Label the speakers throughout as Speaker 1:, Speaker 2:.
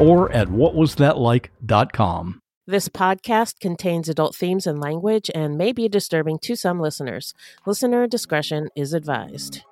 Speaker 1: or at whatwasthatlike.com.
Speaker 2: This podcast contains adult themes and language and may be disturbing to some listeners. Listener discretion is advised.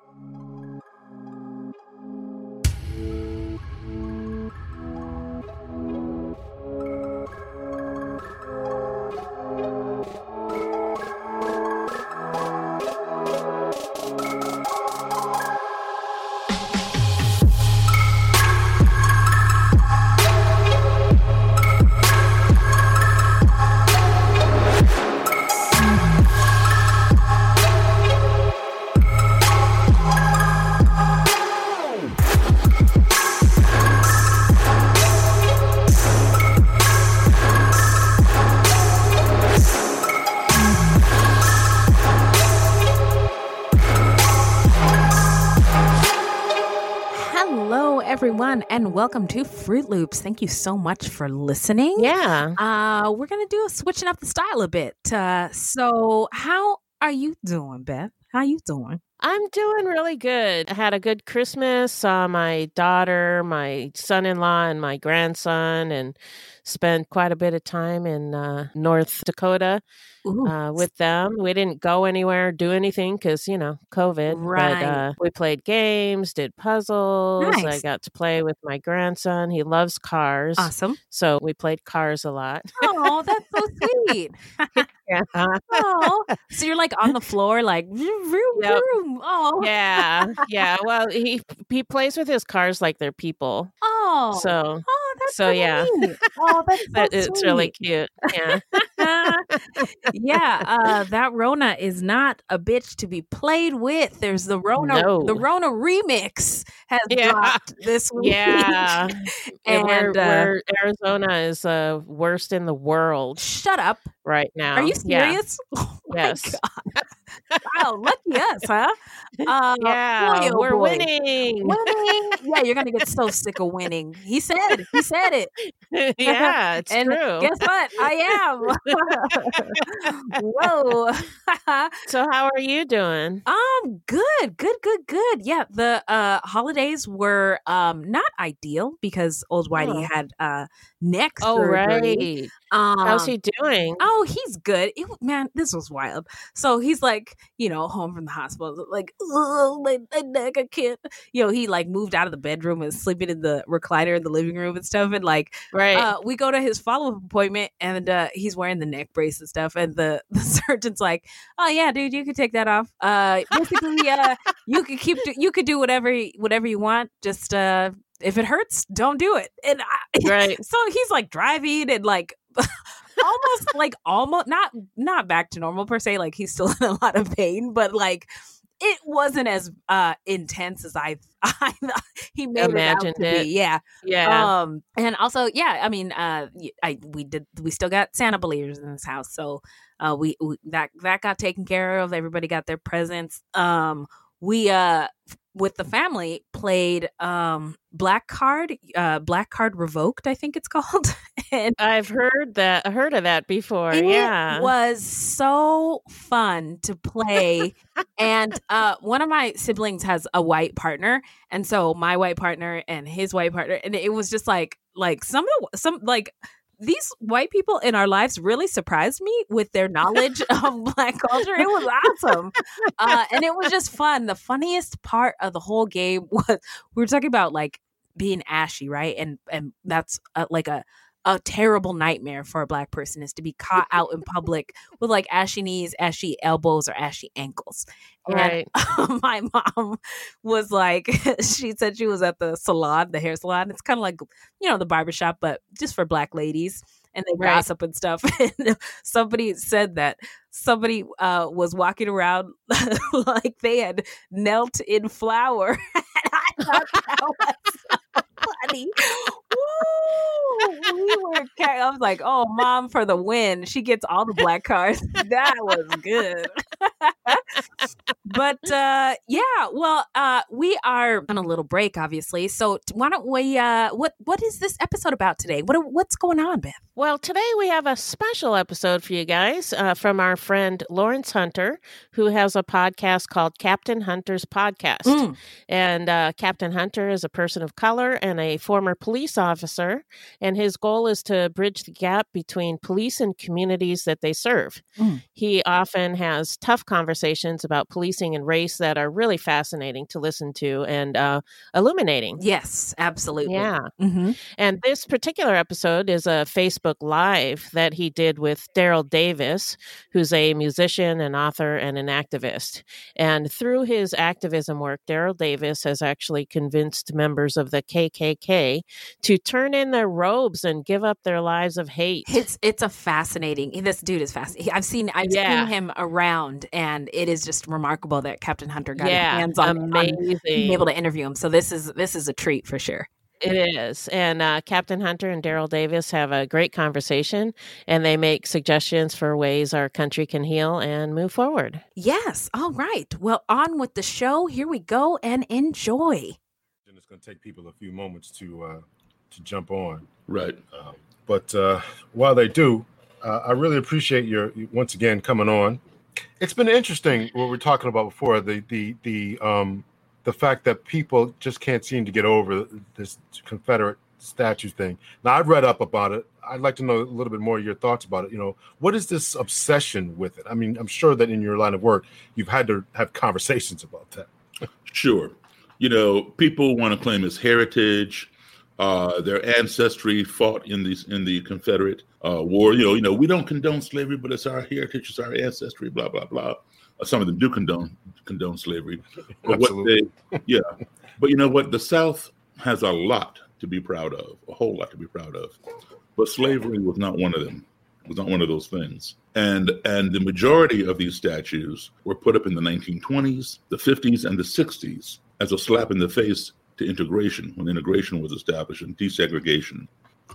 Speaker 3: Everyone, and welcome to Fruit Loops. Thank you so much for listening.
Speaker 2: Yeah.
Speaker 3: Uh, we're gonna do a switching up the style a bit. Uh, so, how are you doing, Beth? How you doing?
Speaker 2: I'm doing really good. I had a good Christmas. Saw my daughter, my son in law, and my grandson, and spent quite a bit of time in uh, North Dakota uh, with them. We didn't go anywhere, do anything because, you know, COVID.
Speaker 3: Right.
Speaker 2: But uh, we played games, did puzzles. I got to play with my grandson. He loves cars.
Speaker 3: awesome.
Speaker 2: So we played cars a lot.
Speaker 3: Oh, that's so sweet.
Speaker 2: yeah.
Speaker 3: oh, so you're like on the floor, like vroom, vroom,
Speaker 2: Yep.
Speaker 3: Oh,
Speaker 2: yeah. Yeah. Well, he he plays with his cars like they're people.
Speaker 3: Oh,
Speaker 2: So
Speaker 3: oh, that's
Speaker 2: so,
Speaker 3: really
Speaker 2: yeah.
Speaker 3: neat. Oh, that's so
Speaker 2: that, it's really cute. Yeah.
Speaker 3: yeah, uh, that Rona is not a bitch to be played with. There's the Rona,
Speaker 2: No.
Speaker 3: the Rona remix has
Speaker 2: Yeah.
Speaker 3: dropped this week.
Speaker 2: Yeah. And we're,
Speaker 3: uh,
Speaker 2: we're, Arizona is uh, worst in the world
Speaker 3: shut up.
Speaker 2: right now.
Speaker 3: Are you
Speaker 2: Yeah.
Speaker 3: serious? Oh my
Speaker 2: Yes.
Speaker 3: Wow, lucky us, huh? Uh,
Speaker 2: Yeah.
Speaker 3: boy, oh
Speaker 2: we're
Speaker 3: boy.
Speaker 2: winning.
Speaker 3: Winning. Yeah, you're gonna get so sick of winning. He said, he said it.
Speaker 2: yeah, it's
Speaker 3: and
Speaker 2: true.
Speaker 3: guess what? I am. Whoa.
Speaker 2: so how are you doing?
Speaker 3: Um, good, good, good, good. Yeah, the uh holidays were um not ideal because old Whitey
Speaker 2: Oh.
Speaker 3: had uh neck
Speaker 2: Oh,
Speaker 3: surgery.
Speaker 2: right.
Speaker 3: Um,
Speaker 2: How's he doing?
Speaker 3: Oh, he's good. It, man, this was wild. So he's like, you know, home from the hospital, like, oh, my, my neck, I can't. You know, he like moved out of the bedroom and sleeping in the recliner in the living room and stuff. And like,
Speaker 2: Right.
Speaker 3: uh, we go to his follow up appointment and uh, he's wearing the neck brace and stuff. And the, the surgeon's like, oh, yeah, dude, you could take that off. Uh, basically, uh, you could keep, do- you could do whatever, whatever you want. Just, uh, if it hurts, don't do it. And I,
Speaker 2: right.
Speaker 3: so he's like driving and like almost like almost not not back to normal per se like he's still in a lot of pain but like it wasn't as uh intense as i i he made
Speaker 2: Imagined
Speaker 3: it out to
Speaker 2: it.
Speaker 3: be yeah
Speaker 2: Yeah.
Speaker 3: um and also yeah i mean uh i we did we still got santa believers in this house so uh we, we that that got taken care of everybody got their presents um we uh with the family played um black card uh black card revoked i think it's called and
Speaker 2: I've heard that heard of that before. Yeah.
Speaker 3: Was so fun to play and uh one of my siblings has a white partner and so my white partner and his white partner and it was just like like some of the some like these white people in our lives really surprised me with their knowledge of black culture. It was awesome. Uh, and it was just fun. The funniest part of the whole game was we were talking about like being ashy, right? And and that's uh like a a terrible nightmare for a black person is to be caught out in public with like ashy knees, ashy elbows, or ashy ankles.
Speaker 2: Right.
Speaker 3: And my mom was like, she said she was at the salon, the hair salon. It's kind of like, you know, the barbershop, but just for black ladies. And they
Speaker 2: Right.
Speaker 3: gossip and stuff. And somebody said that somebody uh, was walking around like they had knelt in flour. and I thought that was so funny. We were, I was like, oh, mom for the win. She gets all the black cars. That was good. but uh, yeah, well, uh, we are on a little break, obviously. So why don't we? Uh, what What is this episode about today? What What's going on, Beth?
Speaker 2: Well, today we have a special episode for you guys uh, from our friend Lawrence Hunter, who has a podcast called Captain Hunter's Podcast.
Speaker 3: Mm.
Speaker 2: And uh, Captain Hunter is a person of color and a former police officer. And his goal is to bridge the gap between police and communities that they serve.
Speaker 3: Mm.
Speaker 2: He often has tough conversations about policing and race that are really fascinating to listen to and uh, illuminating.
Speaker 3: Yes, absolutely.
Speaker 2: Yeah.
Speaker 3: hmm
Speaker 2: And this particular episode is a Facebook Live that he did with Daryl Davis, who's a musician, an author, and an activist. And through his activism work, Daryl Davis has actually convinced members of the KKK to turn in their robes and give up their lives of hate.
Speaker 3: It's it's a fascinating. This dude is fascinating. I've seen I've
Speaker 2: Yeah.
Speaker 3: seen him around, and it is just remarkable that Captain Hunter got
Speaker 2: yeah,
Speaker 3: his hands on, on
Speaker 2: amazing.
Speaker 3: being able to interview him. So this is this is a treat for sure.
Speaker 2: It is. And uh, Captain Hunter and Daryl Davis have a great conversation and they make suggestions for ways our country can heal and move forward.
Speaker 3: Yes. All right. Well, on with the show. Here we go and enjoy.
Speaker 4: and it's going to take people a few moments to uh, to jump on.
Speaker 5: Right.
Speaker 4: Um, but uh, while they do, uh, I really appreciate your once again coming on. It's been interesting what we are talking about before the the the um, the fact that people just can't seem to get over this Confederate statue thing. Now I've read up about it. I'd like to know a little bit more of your thoughts about it. You know, what is this obsession with it? I mean, I'm sure that in your line of work, you've had to have conversations about that.
Speaker 5: Sure. You know, people want to claim it's heritage. Uh, their ancestry fought in these in the Confederate uh, War. You know, you know, we don't condone slavery, but it's our heritage, it's our ancestry. Blah blah blah. Uh, some of them do condone condone slavery, but what they, yeah. But you know what? The South has a lot to be proud of, a whole lot to be proud of. But slavery was not one of them. It was not one of those things. And and the majority of these statues were put up in the 1920s, the 50s, and the 60s as a slap in the face to integration when integration was established and desegregation.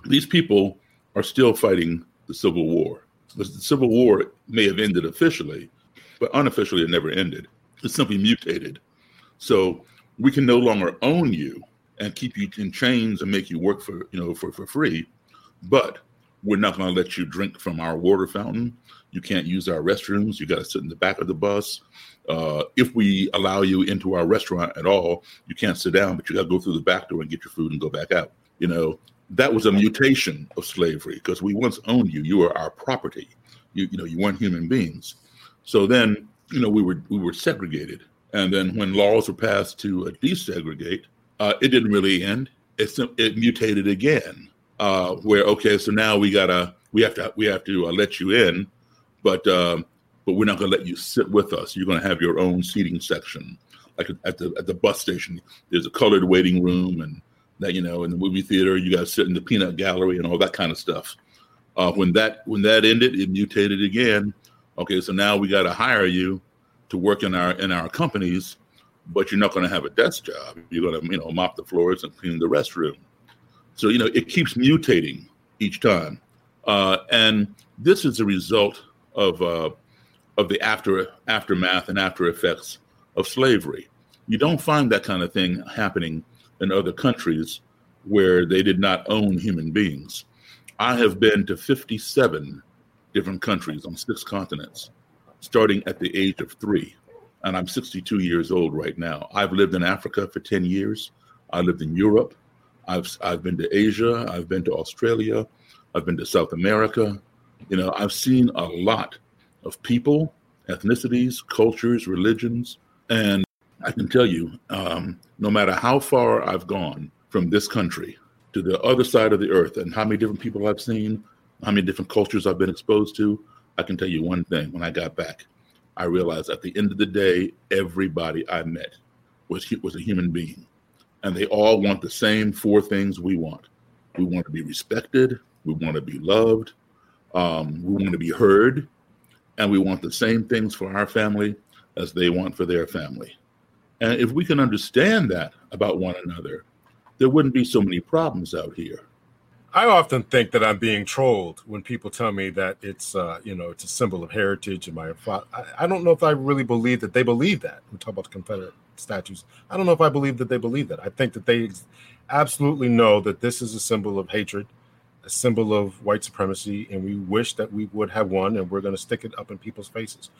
Speaker 5: These people are still fighting the Civil War. The Civil War may have ended officially, but unofficially it never ended. It simply mutated. So we can no longer own you and keep you in chains and make you work for you know for, for free, but we're not going to let you drink from our water fountain. You can't use our restrooms. You got to sit in the back of the bus. Uh, if we allow you into our restaurant at all, you can't sit down, but you got to go through the back door and get your food and go back out. You know, that was a mutation of slavery because we once owned you. You were our property. You, you know, you weren't human beings. So then, you know, we were we were segregated, and then when laws were passed to desegregate, uh, it didn't really end. It it mutated again, uh, where okay, so now we gotta we have to we have to uh, let you in, but um, but we're not gonna let you sit with us. You're gonna have your own seating section, like at the at the bus station. There's a colored waiting room, and that you know, in the movie theater, you got to sit in the peanut gallery and all that kind of stuff. Uh, when that when that ended, it mutated again. Okay, so now we got to hire you to work in our in our companies, but you're not to have a desk job. You're to you know mop the floors and clean the restroom. So you know it keeps mutating each time, uh, and this is a result of uh, of the after aftermath and after effects of slavery. You don't find that kind of thing happening in other countries where they did not own human beings. I have been to 57 different countries on six continents, starting at the age of three. And I'm 62 years old right now. I've lived in Africa for 10 years. I lived in Europe. I've, I've been to Asia. I've been to Australia. I've been to South America. You know, I've seen a lot of people, ethnicities, cultures, religions. And I can tell you, um, no matter how far I've gone from this country, to the other side of the earth and how many different people I've seen, how many different cultures I've been exposed to, I can tell you one thing. When I got back, I realized at the end of the day, everybody I met was was a human being, and they all want the same four things we want. We want to be respected. We want to be loved. Um, we want to be heard, and we want the same things for our family as they want for their family. And if we can understand that about one another, there wouldn't be so many problems out here.
Speaker 4: I often think that I'm being trolled when people tell me that it's, uh, you know, it's a symbol of heritage and my. I, I don't know if I really believe that they believe that. We talk about the Confederate statues. I don't know if I believe that they believe that. I think that they absolutely know that this is a symbol of hatred, a symbol of white supremacy, and we wish that we would have one, and we're going to stick it up in people's faces.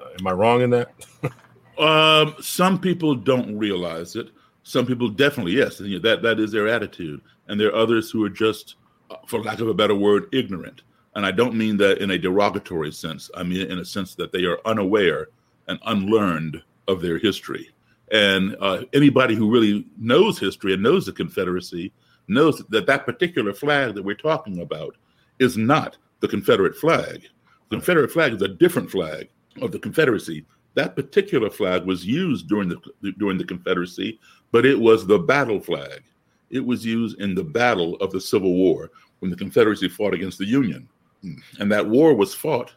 Speaker 4: Uh, am I wrong in that?
Speaker 5: um, some people don't realize it. Some people definitely, yes, that that is their attitude, and there are others who are just, uh, for lack of a better word, ignorant. And I don't mean that in a derogatory sense. I mean in a sense that they are unaware and unlearned of their history. And uh, anybody who really knows history and knows the Confederacy knows that that particular flag that we're talking about is not the Confederate flag. The Confederate flag is a different flag of the Confederacy. That particular flag was used during the during the Confederacy, but it was the battle flag. It was used in the battle of the Civil War when the Confederacy fought against the Union. And that war was fought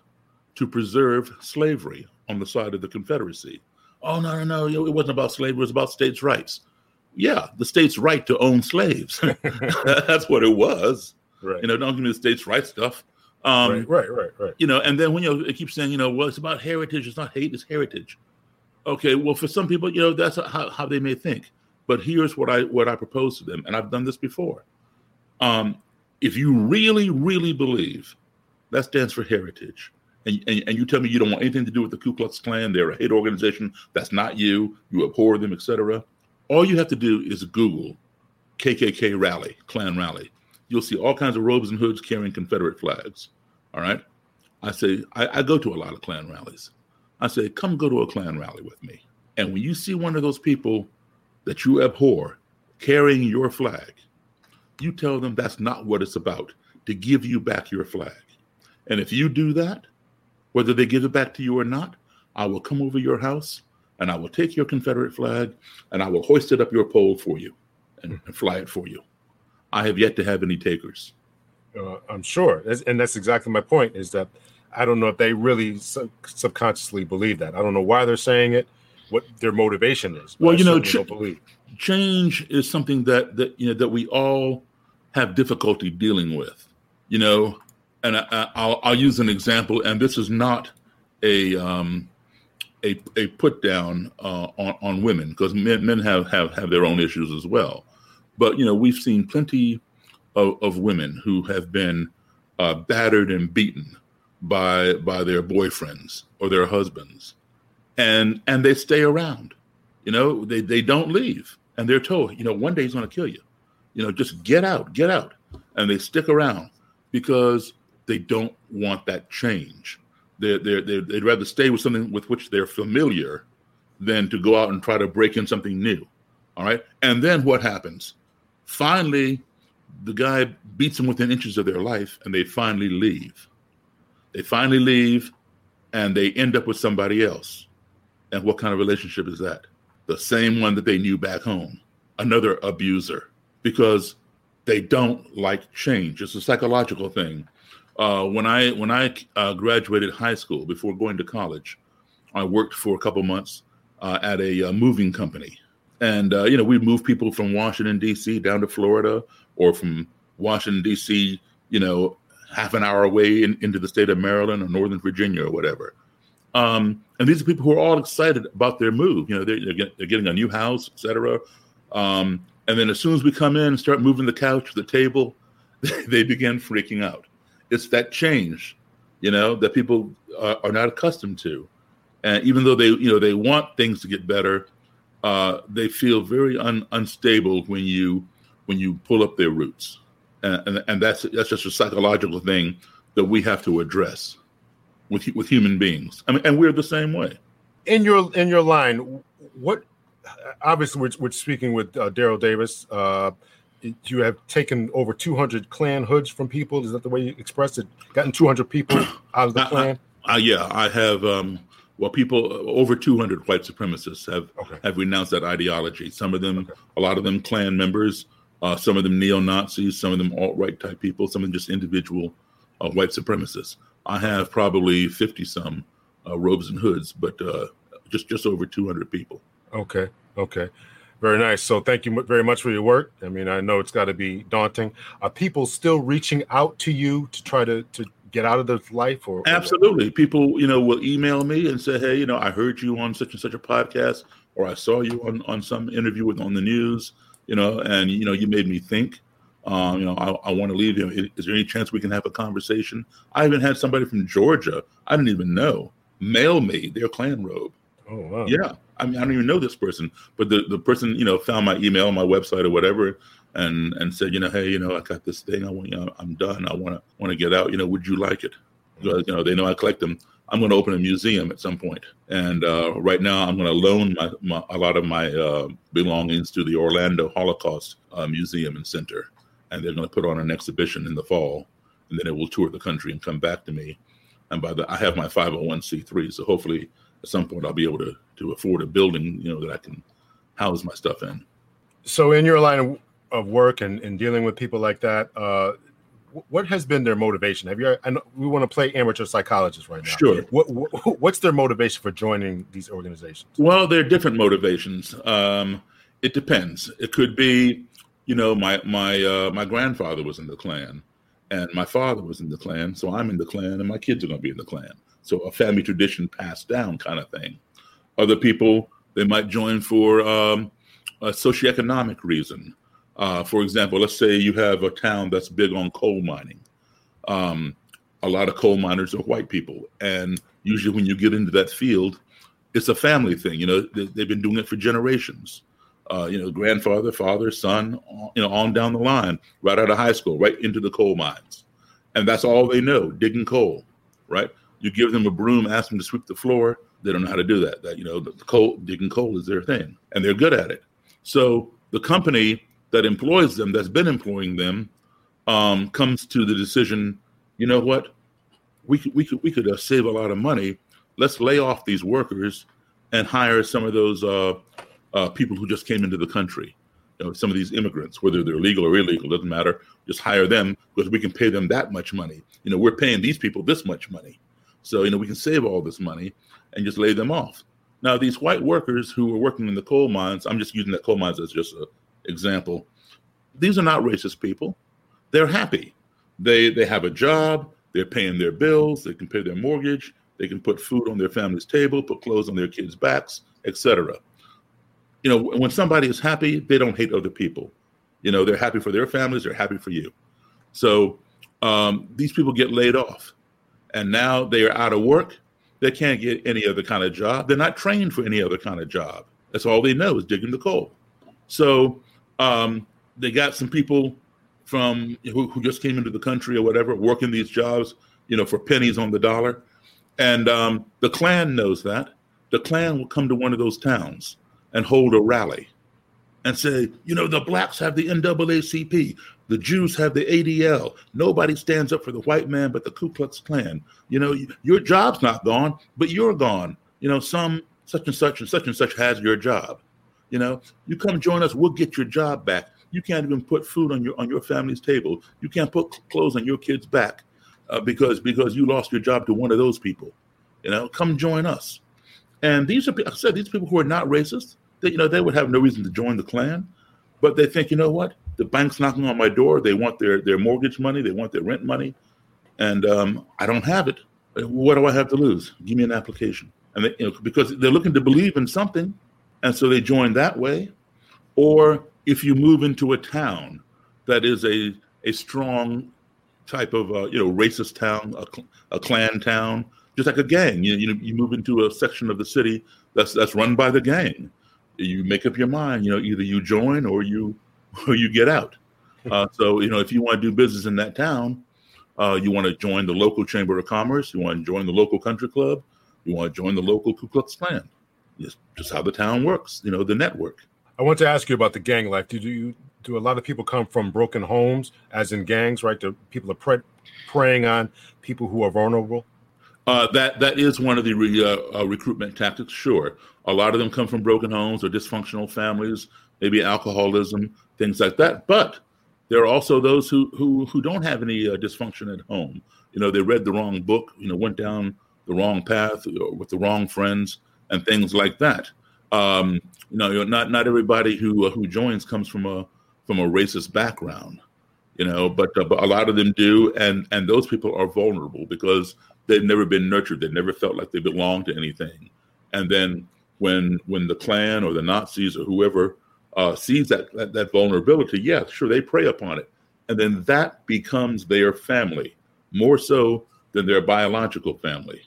Speaker 5: to preserve slavery on the side of the Confederacy. Oh, no, no, no, it wasn't about slavery, it was about states' rights. Yeah, the state's right to own slaves. That's what it was.
Speaker 4: Right.
Speaker 5: You know, don't give me the states' right stuff. Um,
Speaker 4: right, right, right, right.
Speaker 5: You know, and then when you know, it keeps saying, you know, well, it's about heritage. It's not hate, it's heritage. Okay, well, for some people, you know, that's how, how they may think. But here's what I what I propose to them, and I've done this before. Um, if you really, really believe that stands for heritage, and, and, and, you tell me you don't want anything to do with the Ku Klux Klan, they're a hate organization, that's not you, you abhor them, etc. All you have to do is Google KKK rally, Klan rally. You'll see all kinds of robes and hoods carrying Confederate flags. All right. I say, I, I go to a lot of Klan rallies. I say, come go to a Klan rally with me. And when you see one of those people that you abhor carrying your flag, you tell them that's not what it's about, to give you back your flag. And if you do that, whether they give it back to you or not, I will come over your house and I will take your Confederate flag and I will hoist it up your pole for you and, and fly it for you. I have yet to have any takers.
Speaker 4: Uh, I'm sure, and that's exactly my point. Is that I don't know if they really sub- subconsciously believe that. I don't know why they're saying it, what their motivation is.
Speaker 5: Well, you know, ch- change is something that that you know that we all have difficulty dealing with. You know, and I, will use an example, and this is not a um, a, a put down uh, on, on women because men, men have, have have their own issues as well. But you know, we've seen plenty of, of women who have been uh, battered and beaten by by their boyfriends or their husbands, and and they stay around. You know, they they don't leave, and they're told, you know, one day he's going to kill you. You know, just get out, get out, and they stick around because they don't want that change. They're, they're, they would rather stay with something with which they're familiar than to go out and try to break in something new. All right. And then what happens? Finally, the guy beats them within inches of their life and they finally leave. They finally leave and they end up with somebody else. And what kind of relationship is that? The same one that they knew back home, another abuser, because they don't like change. It's a psychological thing. Uh, when I when I uh, graduated high school before going to college, I worked for a couple months uh, at a uh, moving company, and uh, you know we move people from Washington D.C. down to Florida, or from Washington D.C. you know half an hour away in, into the state of Maryland or Northern Virginia or whatever. Um, and these are people who are all excited about their move. You know, they're, they're, get, they're getting a new house, etc. Um, and then as soon as we come in and start moving the couch, the table, they begin freaking out it's that change, you know, that people are, are not accustomed to. And even though they, you know, they want things to get better, uh, they feel very un, unstable when you when you pull up their roots, and, and, and that's that's just a psychological thing that we have to address with with human beings. I mean, and we're the same way.
Speaker 4: In your in your line, what obviously we're, we're speaking with uh, Daryl Davis, uh, you have taken over 200 Klan hoods from people. Is that the way you expressed it? Gotten 200 people out of the Klan.
Speaker 5: Uh, yeah, I have. Um, well, people over 200 white supremacists have
Speaker 4: Okay.
Speaker 5: have renounced that ideology. Some of them, a lot of them, Klan members. Uh, some of them neo Nazis. Some of them alt right type people. Some of them just individual uh, white supremacists. I have probably 50 some uh, robes and hoods, but uh, just just over 200 people.
Speaker 4: Okay. Okay. Very nice. So thank you very much for your work. I mean, I know it's got to be daunting. Are people still reaching out to you to try to to get out of this life or or-
Speaker 5: Absolutely. People, you know, will email me and say, "Hey, you know, I heard you on such and such a podcast, or I saw you on on some interview with on the news, you know, and you know, you made me think. Um, you know, I, I want to leave you. Is- Is there any chance we can have a conversation? I even had somebody from Georgia I didn't even know mail me their Klan robe.
Speaker 4: Oh wow.
Speaker 5: Yeah, I mean, I don't even know this person, but the the person, you know, found my email my website or whatever, and and said, you know, hey, you know, I got this thing. I want, you know, I'm done. I want to want to get out. You know, would you like it? Because, you know, they know I collect them. I'm going to open a museum at some point, and uh, right now I'm going to loan my, my a lot of my uh, belongings to the Orlando Holocaust uh, Museum and Center, and they're going to put on an exhibition in the fall, and then it will tour the country and come back to me. And by the, I have my 501c3, so hopefully at some point I'll be able to to afford a building, you know, that I can house my stuff in.
Speaker 4: So in your line of, of work and, and dealing with people like that, uh, what has been their motivation? Have you? I know we want to play amateur psychologist right now.
Speaker 5: Sure.
Speaker 4: What, what what's their motivation for joining these organizations?
Speaker 5: Well, there are different motivations. Um, it depends. It could be, you know, my my uh, my grandfather was in the Klan, and my father was in the Klan, so I'm in the Klan, and my kids are going to be in the Klan. So a family tradition passed down kind of thing. Other people they might join for um, a socioeconomic reason. Uh, for example, let's say you have a town that's big on coal mining. Um, a lot of coal miners are white people, and usually when you get into that field, it's a family thing. You know, they, they've been doing it for generations. Uh, you know, grandfather, father, son, on- you know, on down the line, right out of high school, right into the coal mines, and that's all they know: digging coal. Right? You give them a broom, ask them to sweep the floor. They don't know how to do that. That you know, the, coal digging coal is their thing, and they're good at it. So the company that employs them, that's been employing them, um, comes to the decision. You know what? We could we could we could uh, save a lot of money. Let's lay off these workers and hire some of those uh, uh, people who just came into the country. You know, some of these immigrants, whether they're legal or illegal, doesn't matter. Just hire them because we can pay them that much money. You know, we're paying these people this much money, so you know we can save all this money and just lay them off. Now, these white workers who are working in the coal mines, I'm just using the coal mines as just an example. These are not racist people. They're happy. They they have a job. They're paying their bills. They can pay their mortgage. They can put food on their family's table, put clothes on their kids' backs, etc. You know, when somebody is happy, they don't hate other people. You know, they're happy for their families. They're happy for you. So um, these people get laid off, and now they are out of work. They can't get any other kind of job. They're not trained for any other kind of job. That's all they know is digging the coal. So um, they got some people from who, who just came into the country or whatever, working these jobs, you know, for pennies on the dollar. And um, the Klan knows that. The Klan will come to one of those towns and hold a rally and say, you know, the blacks have the NAACP, the Jews have the ADL. Nobody stands up for the white man but the Ku Klux Klan. You know, your job's not gone, but you're gone. You know, some such and such and such and such has your job. You know, you come join us, we'll get your job back. You can't even put food on your on your family's table. You can't put clothes on your kids' back uh, because because you lost your job to one of those people. You know, come join us. And these are, I said, these people who are not racist. They, you know, they would have no reason to join the Klan, but they think, you know what? The bank's knocking on my door. They want their their mortgage money. They want their rent money, and um, I don't have it. What do I have to lose? Give me an application. And they, you know, because they're looking to believe in something, and so they join that way. Or if you move into a town that is a a strong type of uh, you know racist town, a, a Klan town, just like a gang. You, you you move into a section of the city that's that's run by the gang. You make up your mind. You know, either you join or you or you get out. Uh, so you know, if you want to do business in that town, uh, you want to join the local chamber of commerce. You want to join the local country club. You want to join the local Ku Klux Klan. Just just how the town works. You know, the network.
Speaker 4: I want to ask you about the gang life. Did you do a lot of people come from broken homes, as in gangs, right? The people are pre- preying on people who are vulnerable.
Speaker 5: Uh, that that is one of the re, uh, uh, recruitment tactics. Sure, a lot of them come from broken homes or dysfunctional families, maybe alcoholism, things like that. But there are also those who who who don't have any uh, dysfunction at home. You know, they read the wrong book. You know, went down the wrong path with the wrong friends and things like that. Um, you know, not not everybody who uh, who joins comes from a from a racist background. You know, but, uh, but a lot of them do, and and those people are vulnerable because they've never been nurtured. They've never felt like they belonged to anything. And then when when the Klan or the Nazis or whoever uh, sees that, that that vulnerability, yeah, sure, they prey upon it, and then that becomes their family more so than their biological family.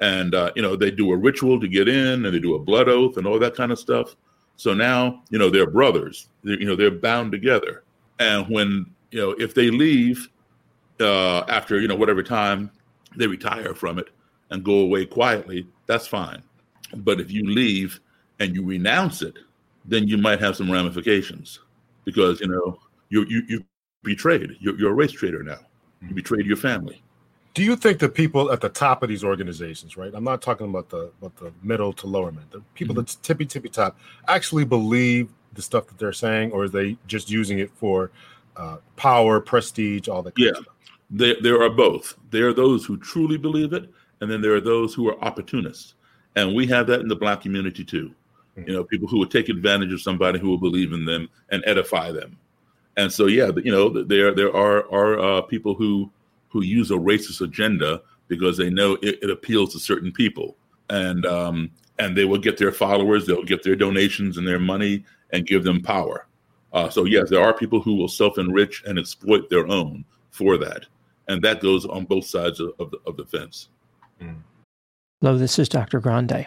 Speaker 5: And uh, you know, they do a ritual to get in, and they do a blood oath and all that kind of stuff. So now, you know, they're brothers. They're, you know, they're bound together. And when you know, if they leave uh, after you know whatever time they retire from it and go away quietly, that's fine. But if you leave and you renounce it, then you might have some ramifications because you know you you you betrayed. You're, you're a race traitor now. You betrayed your family.
Speaker 4: Do you think the people at the top of these organizations, right? I'm not talking about the about the middle to lower men. The people
Speaker 5: Mhm.
Speaker 4: that's tippy tippy top actually believe the stuff that they're saying, or are they just using it for uh, power, prestige, all that? Kind
Speaker 5: Yeah,
Speaker 4: of stuff?
Speaker 5: there there are both. There are those who truly believe it, and then there are those who are opportunists, and we have that in the black community too. You know, people who will take advantage of somebody who will believe in them and edify them. And so, yeah, you know, there there are are uh, people who who use a racist agenda because they know it, it appeals to certain people, and um, and they will get their followers, they'll get their donations and their money, and give them power. Uh, so yes, there are people who will self enrich and exploit their own for that, and that goes on both sides of, of, the, of the fence.
Speaker 6: Hello, this is Dr. Grande,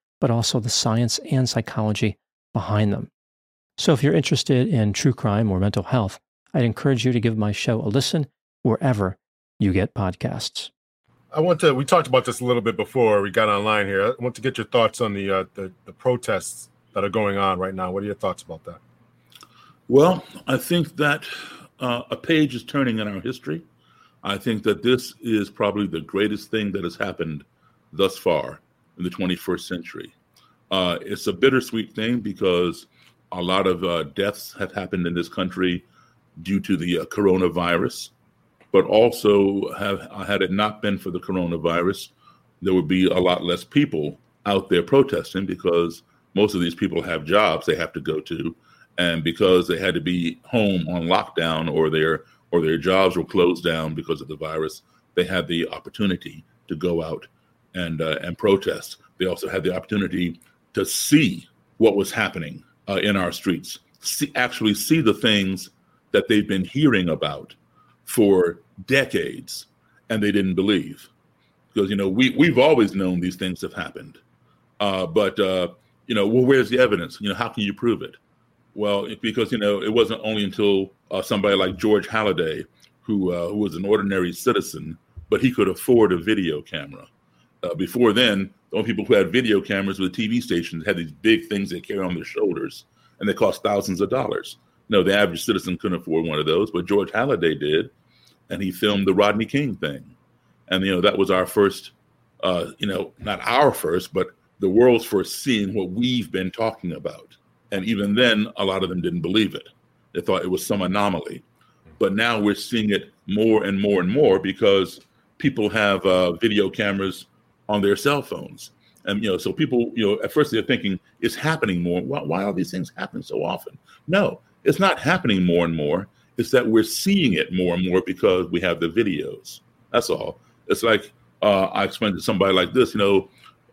Speaker 6: but also the science and psychology behind them. So if you're interested in true crime or mental health, I'd encourage you to give my show a listen wherever you get podcasts.
Speaker 4: I want to. We talked about this a little bit before we got online here. I want to get your thoughts on the uh, the, the protests that are going on right now. What are your thoughts about that?
Speaker 5: Well, I think that uh, a page is turning in our history. I think that this is probably the greatest thing that has happened thus far in the 21st century. Uh, it's a bittersweet thing because a lot of uh, deaths have happened in this country due to the uh, coronavirus, but also have had it not been for the coronavirus, there would be a lot less people out there protesting because most of these people have jobs they have to go to, and because they had to be home on lockdown or their or their jobs were closed down because of the virus, they had the opportunity to go out and uh, and protest. They also had the opportunity to see what was happening uh, in our streets, see, actually see the things that they've been hearing about for decades, and they didn't believe because you know we we've always known these things have happened, uh, but uh, you know well where's the evidence? You know how can you prove it? Well, because you know it wasn't only until uh, somebody like George Holliday, who uh, who was an ordinary citizen, but he could afford a video camera. Uh, before then, the only people who had video cameras the TV stations had these big things they carry on their shoulders, and they cost thousands of dollars. No, the average citizen couldn't afford one of those, but George Holliday did, and he filmed the Rodney King thing, and you know that was our first, uh, you know, not our first, but the world's first seeing what we've been talking about. And even then, a lot of them didn't believe it. They thought it was some anomaly. But now we're seeing it more and more and more because people have uh, video cameras on their cell phones. And, you know, so people, you know, at first they're thinking it's happening more. Why, why are these things happening so often? No, it's not happening more and more. It's that we're seeing it more and more because we have the videos. That's all. It's like uh, I explained to somebody like this, you know,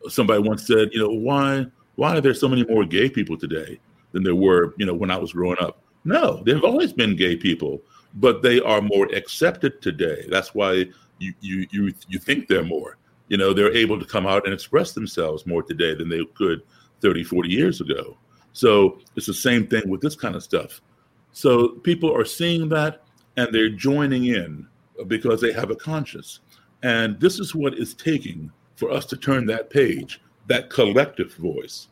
Speaker 5: somebody once said, you know, why why are there so many more gay people today than there were, you know, when I was growing up? No, there have always been gay people, but they are more accepted today. That's why you you you you think they're more. You know, they're able to come out and express themselves more today than they could 30, 40 years ago. So it's the same thing with this kind of stuff. So people are seeing that and they're joining in because they have a conscience. And this is what is taking for us to turn that page, that collective voice,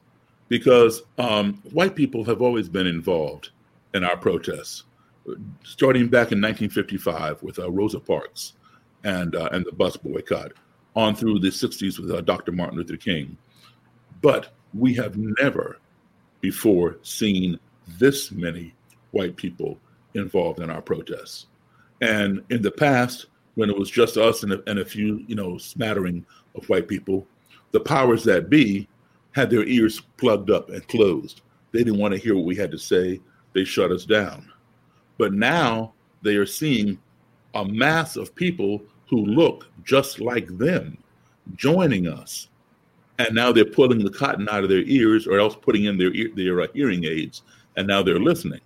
Speaker 5: because um, white people have always been involved in our protests, starting back in 1955 with uh, Rosa Parks and uh, and the bus boycott, on through the 60s with uh, Dr. Martin Luther King. But we have never before seen this many white people involved in our protests. And in the past, when it was just us and a, and a few, you know, smattering of white people, the powers that be had their ears plugged up and closed. They didn't want to hear what we had to say. They shut us down. But now they are seeing a mass of people who look just like them joining us. And now they're pulling the cotton out of their ears or else putting in their, ear, their uh, hearing aids. And now they're listening.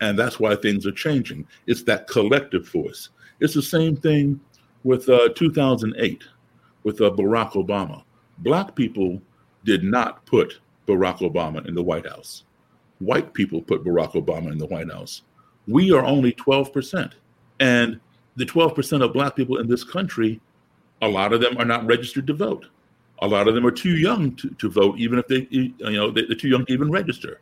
Speaker 5: And that's why things are changing. It's that collective force. It's the same thing with uh, 2008 with uh, Barack Obama. Black people did not put Barack Obama in the White House. White people put Barack Obama in the White House. We are only 12%. And the 12% of black people in this country, a lot of them are not registered to vote. A lot of them are too young to, to vote, even if they, you know, they're too young to even register.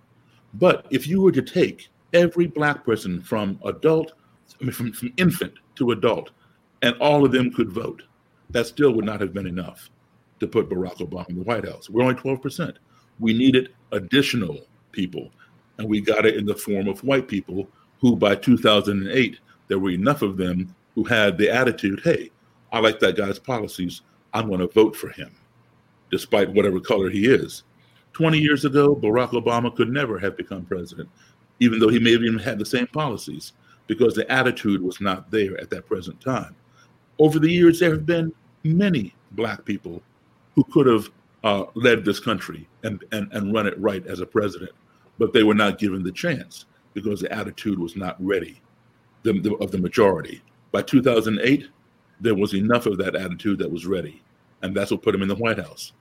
Speaker 5: But if you were to take every black person from adult, I mean, from, from infant to adult, and all of them could vote, that still would not have been enough to put Barack Obama in the White House. We're only 12%. We needed additional people, and we got it in the form of white people who, by 2008, there were enough of them who had the attitude hey, I like that guy's policies. I'm going to vote for him, despite whatever color he is. 20 years ago, Barack Obama could never have become president even though he may have even had the same policies, because the attitude was not there at that present time. Over the years, there have been many black people who could have uh, led this country and, and, and run it right as a president, but they were not given the chance because the attitude was not ready the, the, of the majority. By 2008, there was enough of that attitude that was ready, and that's what put him in the White House.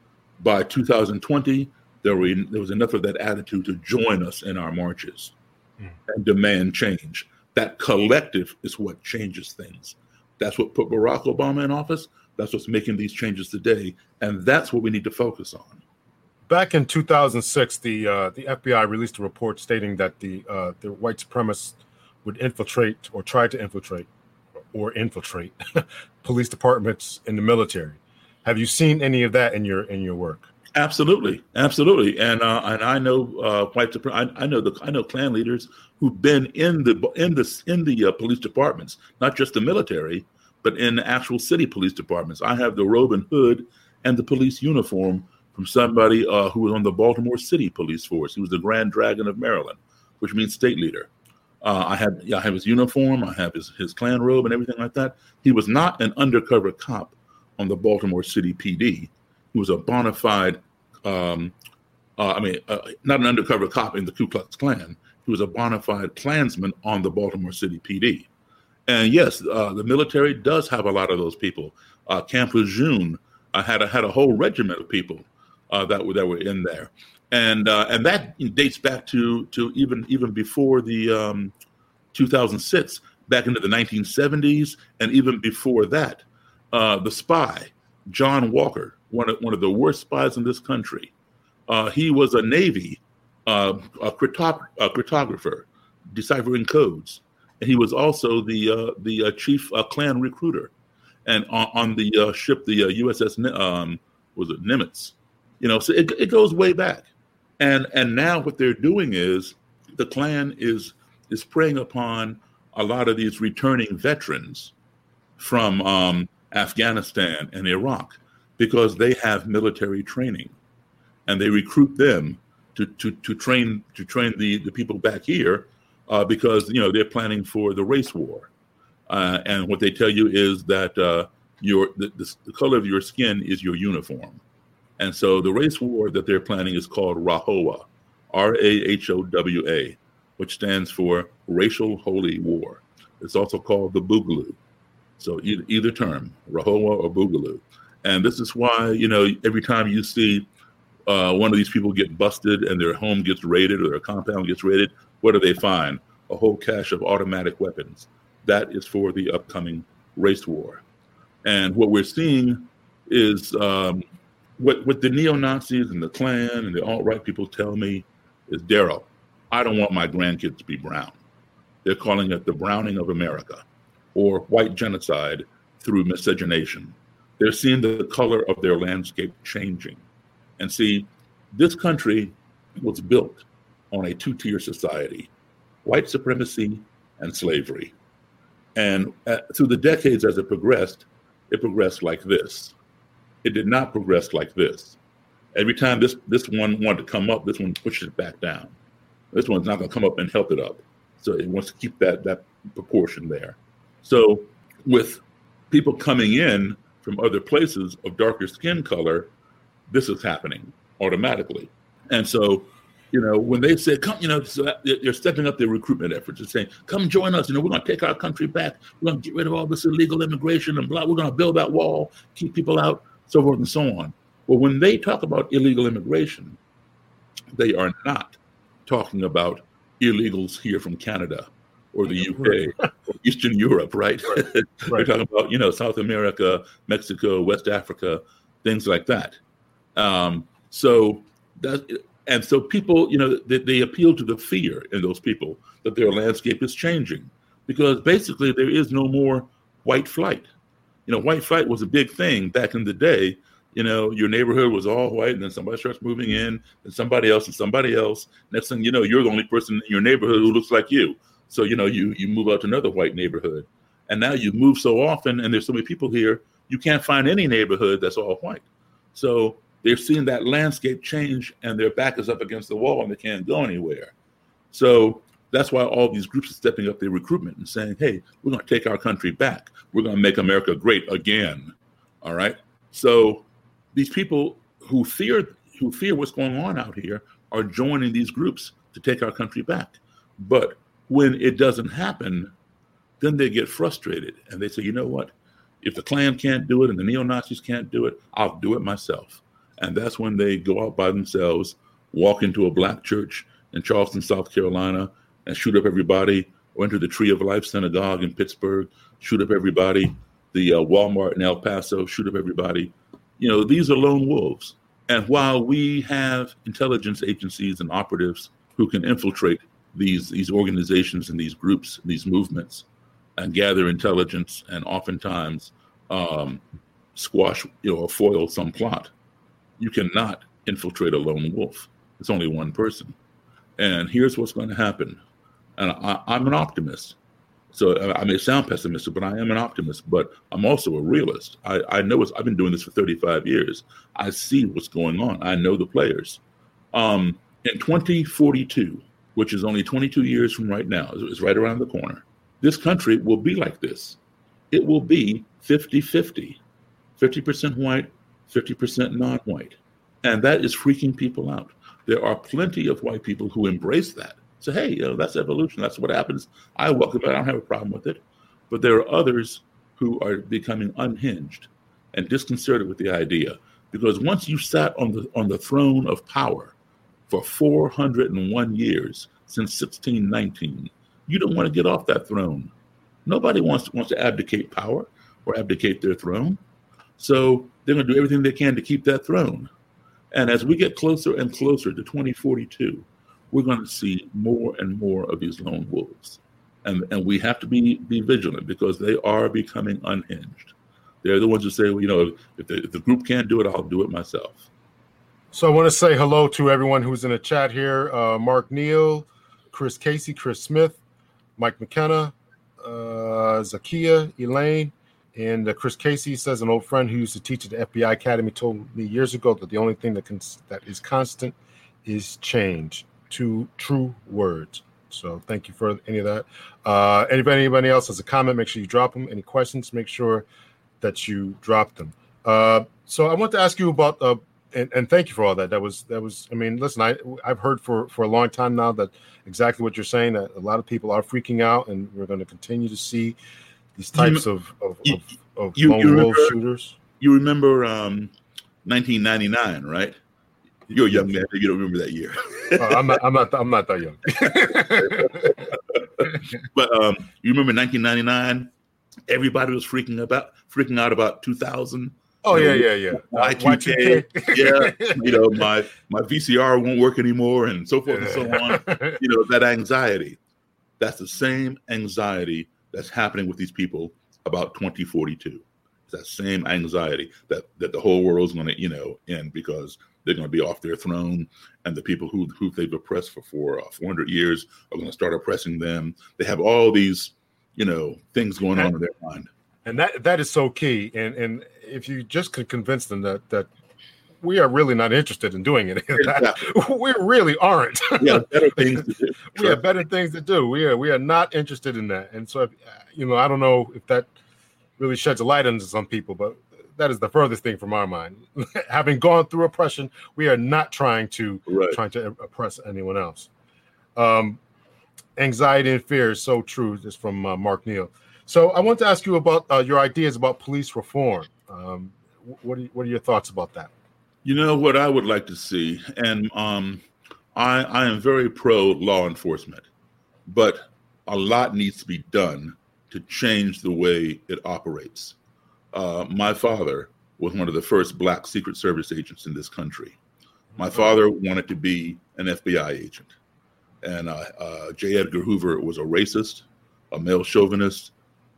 Speaker 5: By 2020, there, were, there was enough of that attitude to join us in our marches mm. and demand change. That collective is what changes things. That's what put Barack Obama in office. That's what's making these changes today, and that's what we need to focus on.
Speaker 4: Back in 2006, the uh, the FBI released a report stating that the uh, the white supremacists would infiltrate or try to infiltrate or infiltrate police departments in the military. Have you seen any of that in your in your work?
Speaker 5: Absolutely, absolutely, and uh, and I know uh, white I, I know the I know Klan leaders who've been in the in the in the uh, police departments, not just the military, but in actual city police departments. I have the robe and hood and the police uniform from somebody uh, who was on the Baltimore City Police Force. He was the Grand Dragon of Maryland, which means state leader. Uh, I yeah, I have his uniform, I have his his Klan robe and everything like that. He was not an undercover cop on the Baltimore City PD. He was a bona fide um, uh, I mean, uh, not an undercover cop in the Ku Klux Klan. He was a bona fide Klansman on the Baltimore City PD. And yes, uh, the military does have a lot of those people. Uh, Camp Lejeune had a, had a whole regiment of people uh, that were that were in there, and uh, and that dates back to to even even before the um, 2006, back into the 1970s, and even before that, the spy John Walker one of, one of the worst spies in this country. Uh, he was a Navy uh, a, a cryptographer, deciphering codes, and he was also the uh, the uh, chief uh, Klan recruiter. And on, on the uh, ship, the USS um, was it Nimitz, you know, so it, it goes way back. And and now what they're doing is the Klan is is preying upon a lot of these returning veterans from um, Afghanistan and Iraq because they have military training. And they recruit them to, to, to train to train the, the people back here uh, because you know they're planning for the race war. Uh, and what they tell you is that uh, your the, the, color of your skin is your uniform and so the race war that they're planning is called RAHOWA R-A-H-O-W-A which stands for Racial Holy War. It's also called the Boogaloo. So either, either term, RAHOWA or Boogaloo. And this is why, you know, every time you see uh, one of these people get busted and their home gets raided or their compound gets raided, what do they find? A whole cache of automatic weapons. That is for the upcoming race war. And what we're seeing is um, what, what the neo Nazis and the Klan and the alt right people tell me is Daryl, I don't want my grandkids to be brown. They're calling it the browning of America or white genocide through miscegenation. They're seeing the color of their landscape changing. And see, this country was built on a two tier society white supremacy and slavery. And uh, through the decades as it progressed, it progressed like this. It did not progress like this. Every time this, this one wanted to come up, this one pushes it back down. This one's not going to come up and help it up. So it wants to keep that, that proportion there. So with people coming in from other places of darker skin color, this is happening automatically. And so, you know, when they say, come, you know, so they're stepping up their recruitment efforts and saying, come join us. You know, we're going to take our country back. We're going to get rid of all this illegal immigration and blah. We're going to build that wall, keep people out, so forth and so on. Well, when they talk about illegal immigration, they are not talking about illegals here from Canada or the UK or Eastern Europe, right? right. They're talking about, you know, South America, Mexico, West Africa, things like that. Um, so that, and so people, you know, they, they appeal to the fear in those people that their landscape is changing because basically there is no more white flight. You know, white flight was a big thing back in the day. You know, your neighborhood was all white, and then somebody starts moving in, and somebody else, and somebody else. Next thing you know, you're the only person in your neighborhood who looks like you. So you know, you you move out to another white neighborhood, and now you move so often, and there's so many people here, you can't find any neighborhood that's all white. So they've seen that landscape change and their back is up against the wall and they can't go anywhere. So that's why all these groups are stepping up their recruitment and saying, hey, we're going to take our country back. We're going to make America great again. All right. So these people who fear who fear what's going on out here are joining these groups to take our country back. But when it doesn't happen, then they get frustrated and they say, you know what? If the Klan can't do it and the neo Nazis can't do it, I'll do it myself. And that's when they go out by themselves, walk into a black church in Charleston, South Carolina, and shoot up everybody, or enter the Tree of Life Synagogue in Pittsburgh, shoot up everybody, the uh, Walmart in El Paso, shoot up everybody. You know, these are lone wolves. And while we have intelligence agencies and operatives who can infiltrate these, these organizations and these groups, these movements, and gather intelligence and oftentimes um, squash you know, or foil some plot, you cannot infiltrate a lone wolf. It's only one person. And here's what's going to happen. And I, am an optimist. So I may sound pessimistic, but I am an optimist. But I'm also a realist. I, I know I've been doing this for 35 years. I see what's going on. I know the players. Um, in 2042, which is only 22 years from right now, it's right around the corner, this country will be like this. It will be 50 50, 50% white, 50% non white. And that is freaking people out. There are plenty of white people who embrace that. Say, hey, you know, that's evolution. That's what happens. I welcome it. I don't have a problem with it. But there are others who are becoming unhinged and disconcerted with the idea. Because once you sat on the on the throne of power for 401 years since 1619, you don't want to get off that throne. Nobody wants wants to abdicate power or abdicate their throne. So they're going to do everything they can to keep that throne. And as we get closer and closer to 2042, we're going to see more and more of these lone wolves. And, and we have to be, be vigilant because they are becoming unhinged. They're the ones who say, well, you know, if the, if the group can't do it, I'll do it myself.
Speaker 4: So I want to say hello to everyone who's in the chat here uh, Mark Neal, Chris Casey, Chris Smith, Mike McKenna, uh, Zakia, Elaine, and uh, Chris Casey says an old friend who used to teach at the FBI Academy told me years ago that the only thing that can that is constant is change. Two true words. So thank you for any of that. Uh, anybody, anybody else has a comment, make sure you drop them. Any questions, make sure that you drop them. Uh, so I want to ask you about uh, and, and thank you for all that. That was that was. I mean, listen, I I've heard for for a long time now that exactly what you're saying that a lot of people are freaking out, and we're going to continue to see these types
Speaker 5: You-
Speaker 4: of of,
Speaker 5: you-
Speaker 4: of, of
Speaker 5: you-
Speaker 4: lone wolf shooters.
Speaker 5: You remember um, 1999, right? You're a young man. You don't remember that year.
Speaker 4: Oh, I'm not. I'm not. I'm not that young.
Speaker 5: but um, you remember 1999? Everybody was freaking about, freaking out about 2000.
Speaker 4: Oh
Speaker 5: You
Speaker 4: yeah,
Speaker 5: know,
Speaker 4: yeah, yeah. Uh,
Speaker 5: Y2K.
Speaker 4: Y2K.
Speaker 5: yeah, you know, my my VCR won't work anymore, and so forth and so on. You know, that anxiety. That's the same anxiety that's happening with these people about 2042. That same anxiety that that the whole world's going to, you know, end because they're going to be off their throne, and the people who who they've oppressed for for uh, 400 years are going to start oppressing them. They have all these, you know, things going on in their mind.
Speaker 4: and that that is so key and and if you just could convince them that that we are really not interested in doing it we really aren't
Speaker 5: Yeah, better things to do.
Speaker 4: we have better things to do we are we are not interested in that and so if, uh, you know i don't know if that really sheds a light into some people but that is the furthest thing from our mind having gone through oppression we are not trying to
Speaker 5: Right.
Speaker 4: trying to oppress anyone else um anxiety and fear is so true this is from uh, mark neal so I want to ask you about uh, your ideas about police reform. Um, what are you, what are your thoughts about that?
Speaker 5: You know what I would like to see, and um, I, I am very pro law enforcement, but a lot needs to be done to change the way it operates. Uh, my father was one of the first black Secret Service agents in this country. My father wanted to be an FBI agent, and uh, uh, J. Edgar Hoover was a racist, a male chauvinist,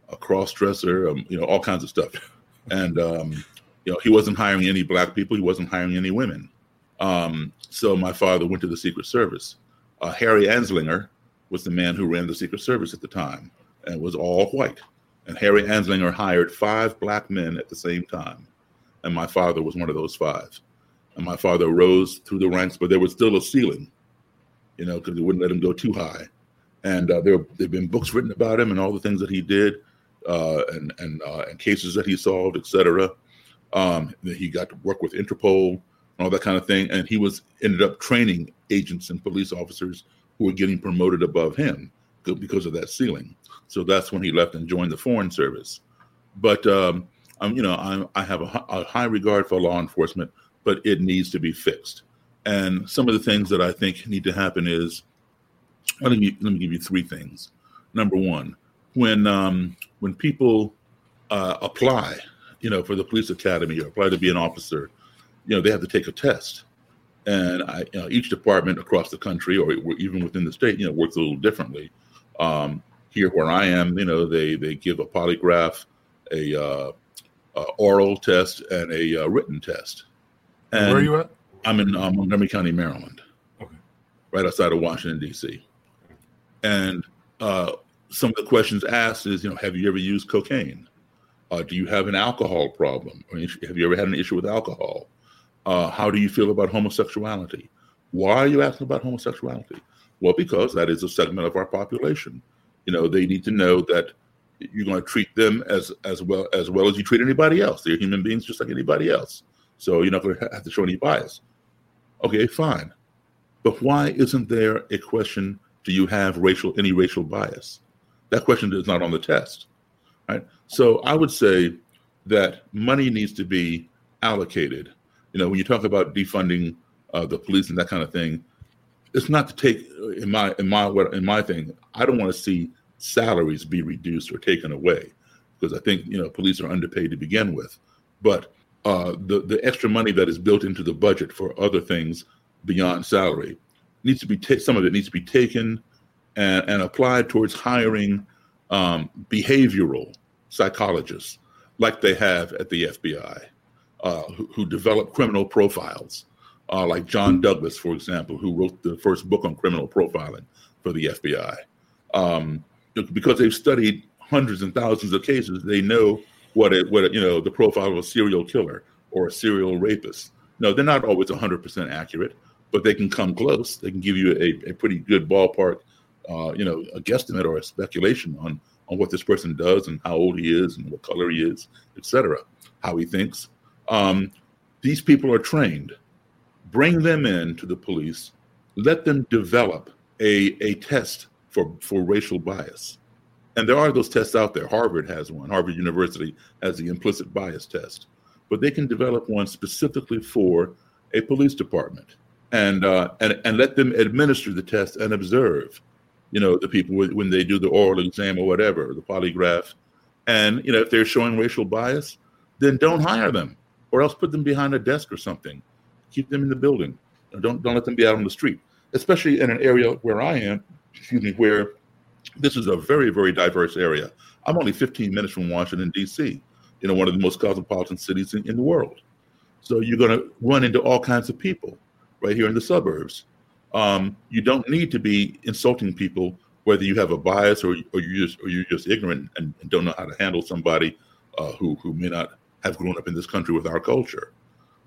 Speaker 5: a cross-dresser, um, you know, all kinds of stuff, and um, you know, he wasn't hiring any black people. He wasn't hiring any women. Um, so my father went to the Secret Service. Uh, Harry Anslinger was the man who ran the Secret Service at the time and was all white. And Harry Anslinger hired five black men at the same time. And my father was one of those five. And my father rose through the ranks, but there was still a ceiling, you know, because they wouldn't let him go too high. And uh, there have been books written about him and all the things that he did, uh, and and uh, and cases that he solved, et cetera. Um, he got to work with Interpol and all that kind of thing, and he was ended up training agents and police officers who were getting promoted above him because of that ceiling. So that's when he left and joined the Foreign Service. But um, I'm, you know, I'm, I have a, a high regard for law enforcement, but it needs to be fixed. And some of the things that I think need to happen is, let me let me give you three things. Number one, when um, when people uh, apply, you know, for the police academy or apply to be an officer, you know, they have to take a test. And I, you know, each department across the country, or even within the state, you know, works a little differently. Um, here, where I am, you know, they they give a polygraph, a uh, uh, oral test, and a uh, written test. And
Speaker 4: Where are you at?
Speaker 5: I'm in uh, Montgomery County, Maryland, right outside of Washington D.C. And uh, some of the questions asked is, you know, have you ever used cocaine? Uh, do you have an alcohol problem? Or have you ever had an issue with alcohol? Uh, how do you feel about homosexuality? Why are you asking about homosexuality? Well, because that is a segment of our population. You know, they need to know that you're going to treat them as as well as well as you treat anybody else. They're human beings just like anybody else. So you're not going to have to show any bias. Okay, fine. But why isn't there a question? Do you have racial any racial bias? That question is not on the test, right? So I would say that money needs to be allocated. You know, when you talk about defunding uh, the police and that kind of thing, it's not to take in my in my in my thing. I don't want to see salaries be reduced or taken away because I think you know police are underpaid to begin with. But uh, the the extra money that is built into the budget for other things beyond salary needs to be ta- some of it needs to be taken and, and applied towards hiring um, behavioral psychologists like they have at the FBI uh, who, who develop criminal profiles uh, like John Douglas, for example, who wrote the first book on criminal profiling for the FBI. Um, because they've studied hundreds and thousands of cases, they know what it, what it, you know the profile of a serial killer or a serial rapist. No, they're not always 100% accurate, but they can come close. They can give you a, a pretty good ballpark, uh, you know, a guesstimate or a speculation on on what this person does and how old he is and what color he is, etc., how he thinks. Um, these people are trained bring them in to the police, let them develop a, a test for, for racial bias. And there are those tests out there. Harvard has one, Harvard University has the implicit bias test. But they can develop one specifically for a police department and, uh, and, and let them administer the test and observe, you know, the people when they do the oral exam or whatever, the polygraph. And, you know, if they're showing racial bias, then don't hire them or else put them behind a desk or something. Keep them in the building. Don't, don't let them be out on the street, especially in an area where I am, excuse me, where this is a very, very diverse area. I'm only 15 minutes from Washington, D.C., you know, one of the most cosmopolitan cities in, in the world. So you're going to run into all kinds of people right here in the suburbs. Um, you don't need to be insulting people, whether you have a bias or, or you're just or you're just ignorant and, and don't know how to handle somebody uh, who who may not have grown up in this country with our culture.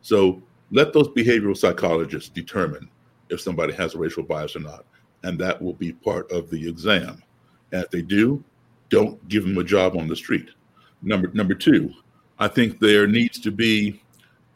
Speaker 5: So let those behavioral psychologists determine if somebody has a racial bias or not, and that will be part of the exam. And if they do, don't give them a job on the street. Number number two, I think there needs to be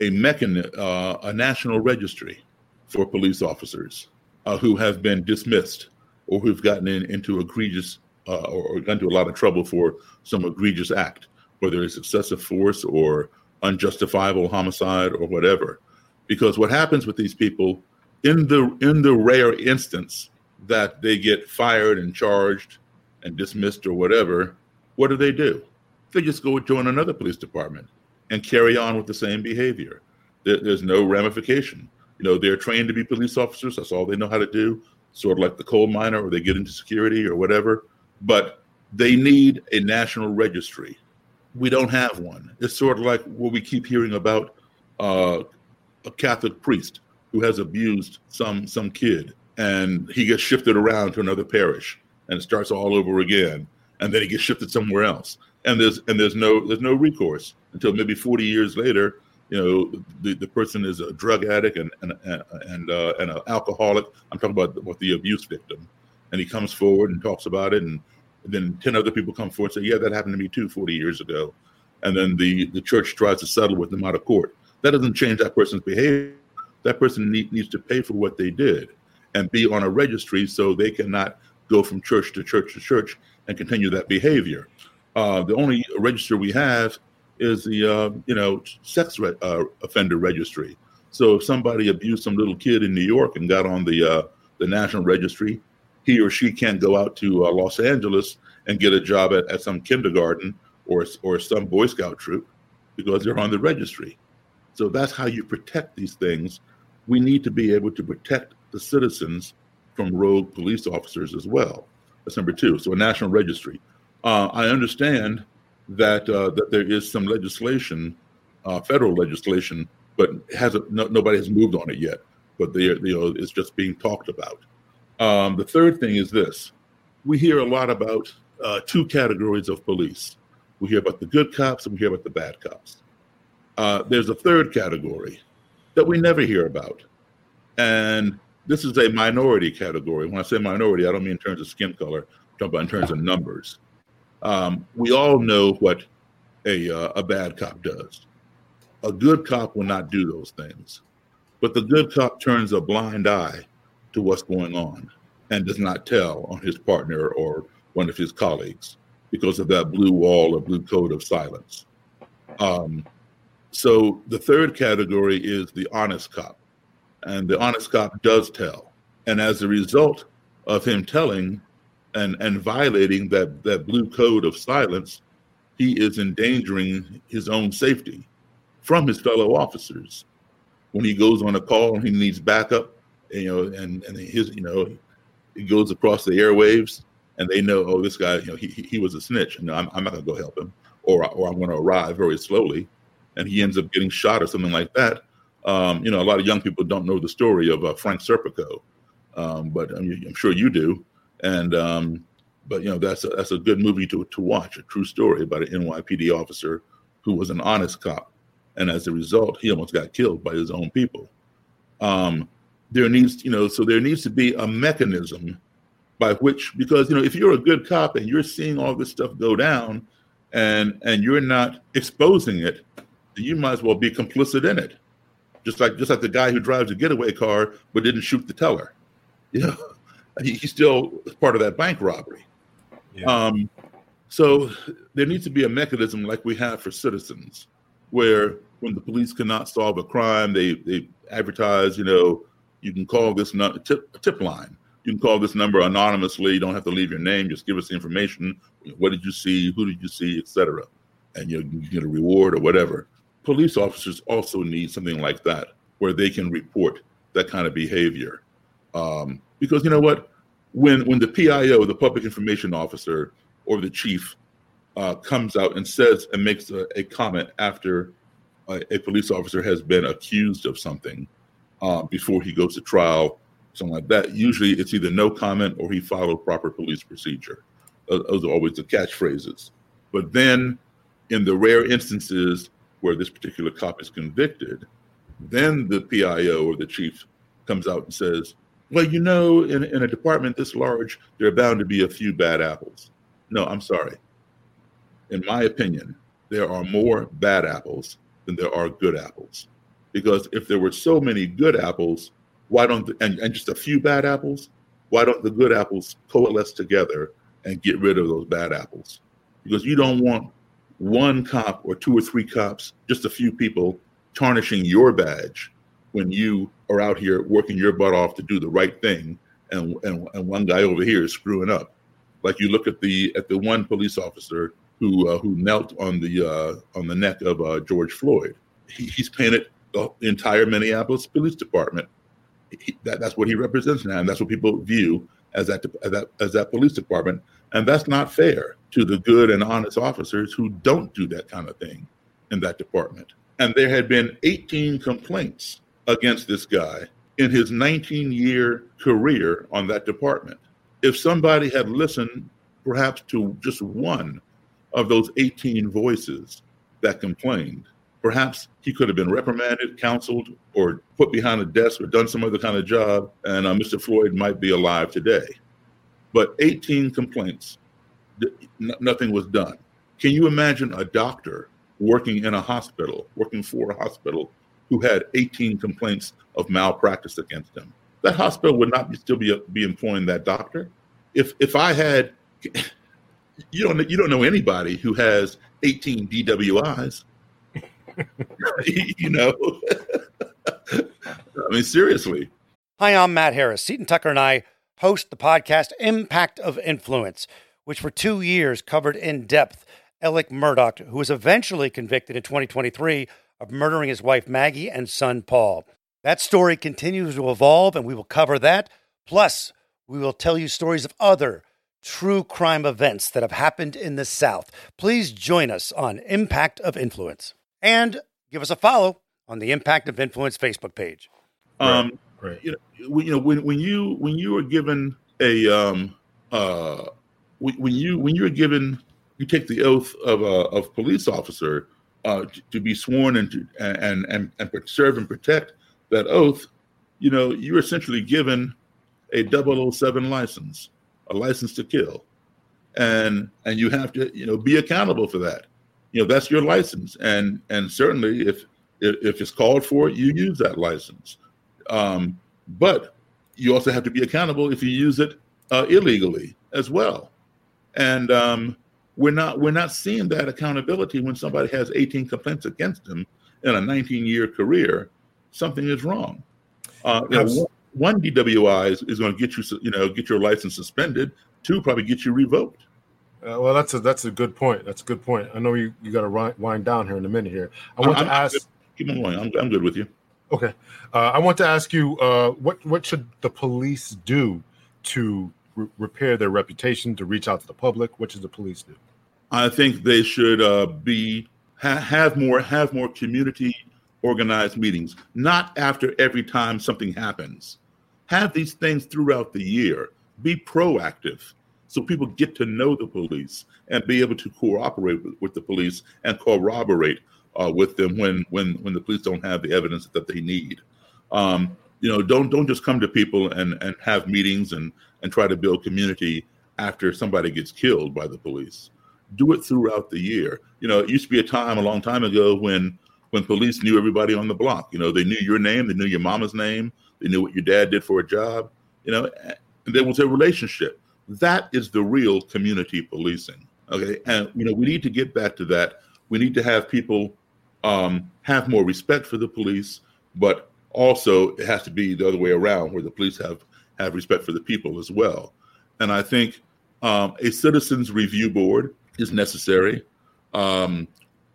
Speaker 5: a mechanism, uh, a national registry for police officers uh, who have been dismissed or who've gotten in, into egregious uh, or, or gotten into a lot of trouble for some egregious act, whether it's excessive force or unjustifiable homicide or whatever. Because what happens with these people, in the in the rare instance that they get fired and charged and dismissed or whatever, what do they do? They just go join another police department and carry on with the same behavior. There, there's no ramification. You know, they're trained to be police officers. That's all they know how to do. Sort of like the coal miner, or they get into security or whatever. But they need a national registry. We don't have one. It's sort of like what we keep hearing about uh, a Catholic priest who has abused some some kid, and he gets shifted around to another parish, and it starts all over again, and then he gets shifted somewhere else, and there's and there's no there's no recourse until maybe 40 years later you know the, the person is a drug addict and and and, uh, and an alcoholic. I'm talking about the, the abuse victim. And he comes forward and talks about it and then 10 other people come forward and say yeah that happened to me too 40 years ago. And then the the church tries to settle with them out of court that doesn't change that person's behavior that person need, needs to pay for what they did and be on a registry so they cannot go from church to church to church and continue that behavior uh, the only register we have is the uh, you know sex re- uh, offender registry. So if somebody abused some little kid in New York and got on the uh, the national registry, he or she can't go out to uh, Los Angeles and get a job at, at some kindergarten or or some Boy Scout troop because they're on the registry. So that's how you protect these things. We need to be able to protect the citizens from rogue police officers as well. That's number two. So a national registry. Uh, I understand that uh, that there is some legislation, uh, federal legislation, but hasn't no, nobody has moved on it yet. But they, you know, it's just being talked about. Um, the third thing is this: we hear a lot about uh, two categories of police. We hear about the good cops and we hear about the bad cops. Uh, there's a third category that we never hear about, and this is a minority category. When I say minority, I don't mean in terms of skin color. I'm talking about in terms of numbers. Um, we all know what a uh, a bad cop does. A good cop will not do those things, but the good cop turns a blind eye to what's going on and does not tell on his partner or one of his colleagues because of that blue wall or blue code of silence. Um, so the third category is the honest cop, and the honest cop does tell, and as a result of him telling, and and violating that that blue code of silence, he is endangering his own safety from his fellow officers. When he goes on a call he needs backup, you know, and and his you know, he goes across the airwaves, and they know, oh, this guy, you know, he he was a snitch, and I'm, I'm not gonna go help him, or or I'm gonna arrive very slowly, and he ends up getting shot or something like that. Um, you know, a lot of young people don't know the story of uh, Frank Serpico, um, but I I'm sure you do. And um, but you know that's a, that's a good movie to to watch, a true story about an NYPD officer who was an honest cop, and as a result, he almost got killed by his own people. Um, there needs you know so there needs to be a mechanism by which because you know if you're a good cop and you're seeing all this stuff go down and and you're not exposing it you might as well be complicit in it Just like just like the guy who drives a getaway car but didn't shoot the teller. You know, he, he's still part of that bank robbery.
Speaker 4: Yeah.
Speaker 5: Um, so there needs to be a mechanism like we have for citizens, where when the police cannot solve a crime, they they advertise. You know, you can call this nu- tip tip line. You can call this number anonymously. You don't have to leave your name. Just give us the information. What did you see? Who did you see? Etc. And you, know, you get a reward or whatever. Police officers also need something like that, where they can report that kind of behavior. Um, because you know what, when when the PIO, the public information officer, or the chief uh, comes out and says and makes a, a comment after a, a, police officer has been accused of something uh, before he goes to trial, something like that. Usually, it's either no comment or he followed proper police procedure. Those are always the catchphrases. But then, in the rare instances where this particular cop is convicted, then the PIO or the chief comes out and says, well, you know, in, in a department this large, there are bound to be a few bad apples. No, I'm sorry. In my opinion, there are more bad apples than there are good apples. Because if there were so many good apples, why don't, the, and, and just a few bad apples, why don't the good apples coalesce together and get rid of those bad apples? Because you don't want one cop or two or three cops, just a few people tarnishing your badge when you are out here working your butt off to do the right thing and, and, and one guy over here is screwing up like you look at the at the one police officer who uh, who knelt on the uh, on the neck of uh, George Floyd. He, he's painted the entire Minneapolis Police Department. He, that, that's what he represents now, and that's what people view as that as that as that police department. And that's not fair to the good and honest officers who don't do that kind of thing in that department. And there had been 18 complaints against this guy in his 19 year career on that department if somebody had listened perhaps to just one of those 18 voices that complained, perhaps he could have been reprimanded, counseled, or put behind a desk or done some other kind of job, and uh, Mr. Floyd might be alive today. But 18 complaints, nothing was done. Can you imagine a doctor working in a hospital, working for a hospital, who had 18 complaints of malpractice against him? that hospital would not be, still be be employing that doctor. If if I had, you don't you don't know anybody who has 18 DWIs. you know, I mean seriously.
Speaker 7: Hi, I'm Matt Harris. Seton Tucker and I host the podcast Impact of Influence, which for two years covered in depth Alex Murdaugh, who was eventually convicted in 2023 of murdering his wife Maggie and son Paul. That story continues to evolve, and we will cover that. Plus, we will tell you stories of other true crime events that have happened in the South. Please join us on Impact of Influence and give us a follow on the Impact of Influence Facebook page.
Speaker 5: Um, right. You know, you know when, when you when you are given a um, uh, when you when you are given you take the oath of a of police officer uh, to, to be sworn and to and and and serve and protect that oath, you know, you're essentially given a 007 license, a license to kill. And and you have to, you know, be accountable for that. You know, that's your license. And and certainly if if, it's called for, you use that license. Um, but you also have to be accountable if you use it uh, illegally as well. And um, we're not we're not seeing that accountability when somebody has 18 complaints against them in a 19 year career something is wrong. Uh, you know, one DWI is, is going to get you, you know, get your license suspended. Two probably get you revoked.
Speaker 4: Uh, well, that's a that's a good point. That's a good point. I know you, you got to wind down here in a minute. Here, I want I'm, to ask.
Speaker 5: Keep on going. I'm, I'm good with you.
Speaker 4: Okay, uh, I want to ask you uh, what what should the police do to re- repair their reputation, to reach out to the public? What should the police do?
Speaker 5: I think they should uh, be ha- have more have more community organized meetings, not after every time something happens. Have these things throughout the year. Be proactive so people get to know the police and be able to cooperate with, with the police and corroborate uh, with them when when when the police don't have the evidence that they need. Um, you know, don't don't just come to people and and have meetings and and try to build community after somebody gets killed by the police. Do it throughout the year. You know, it used to be a time a long time ago when when police knew everybody on the block. You know, they knew your name, they knew your mama's name, they knew what your dad did for a job. You know, and there was a relationship. That is the real community policing. Okay, and you know we need to get back to that. We need to have people um, have more respect for the police, but also it has to be the other way around, where the police have have respect for the people as well. And I think um, a citizens review board is necessary. Um,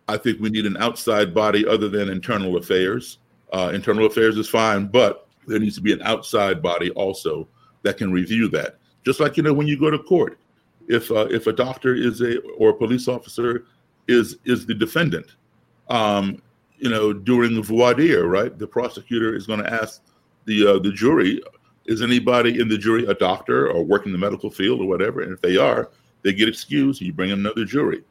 Speaker 5: I think we need an outside body other than internal affairs. Uh, internal affairs is fine, but there needs to be an outside body also that can review that. Just like you know when you go to court, if uh, if a doctor is a or a police officer is is the defendant, um, you know during voir dire, right? The prosecutor is going to ask the uh, the jury, is anybody in the jury a doctor or working the medical field or whatever? And if they are, they get excused. And you bring in another jury.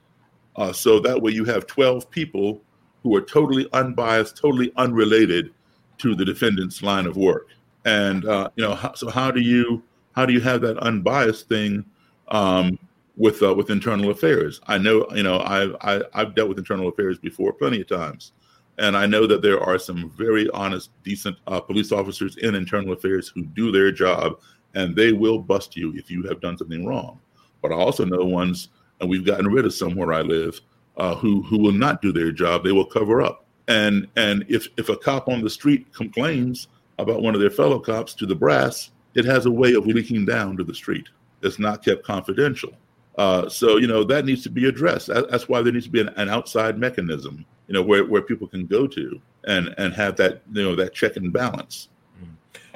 Speaker 5: Uh, so that way you have 12 people who are totally unbiased, totally unrelated to the defendant's line of work. And uh, you know, so how do you how do you have that unbiased thing um, with uh, with internal affairs? I know you know I've I, have i have dealt with internal affairs before plenty of times, and I know that there are some very honest, decent uh, police officers in internal affairs who do their job, and they will bust you if you have done something wrong. But I also know ones and we've gotten rid of some where I live uh, who who will not do their job. They will cover up. And and if if a cop on the street complains about one of their fellow cops to the brass, it has a way of leaking down to the street. It's not kept confidential. Uh, so you know that needs to be addressed. That's why there needs to be an, an, outside mechanism, you know, where, where people can go to and and have that you know that check and balance.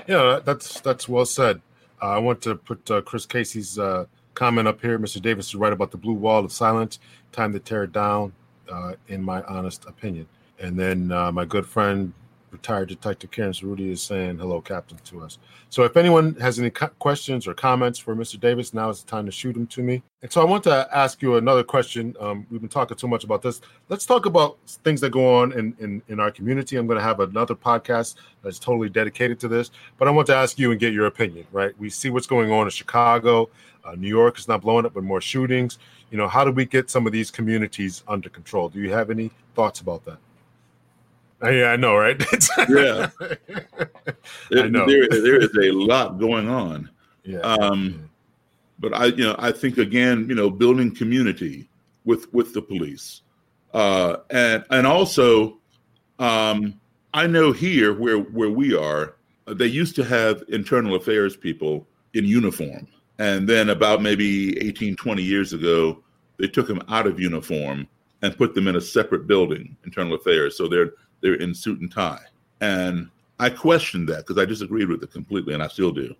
Speaker 4: Yeah, that's that's well said. Uh, I want to put uh, Chris Casey's uh, comment up here. Mr. Davis is right about the blue wall of silence. Time to tear it down, uh, in my honest opinion. And then uh, my good friend, retired Detective Karen Cerruti, is saying hello, Captain, to us. So if anyone has any co- questions or comments for Mr. Davis, now is the time to shoot them to me. And so I want to ask you another question. Um, we've been talking too much about this. Let's talk about things that go on in, in, in our community. I'm going to have another podcast that's totally dedicated to this, but I want to ask you and get your opinion, right? We see what's going on in Chicago. Uh, New York is not blowing up with more shootings. You know, how do we get some of these communities under control? Do you have any thoughts about that? Uh, yeah, I know, right?
Speaker 5: yeah, I know. There, there is a lot going on.
Speaker 4: Yeah.
Speaker 5: Um, but I, you know, I think again, you know, building community with with the police, uh, and and also, um, I know here where where we are, they used to have internal affairs people in uniform and then about maybe 18, 20 years ago, they took them out of uniform and put them in a separate building, internal affairs. So they're they're in suit and tie. And I questioned that because I disagreed with it completely, and I still do.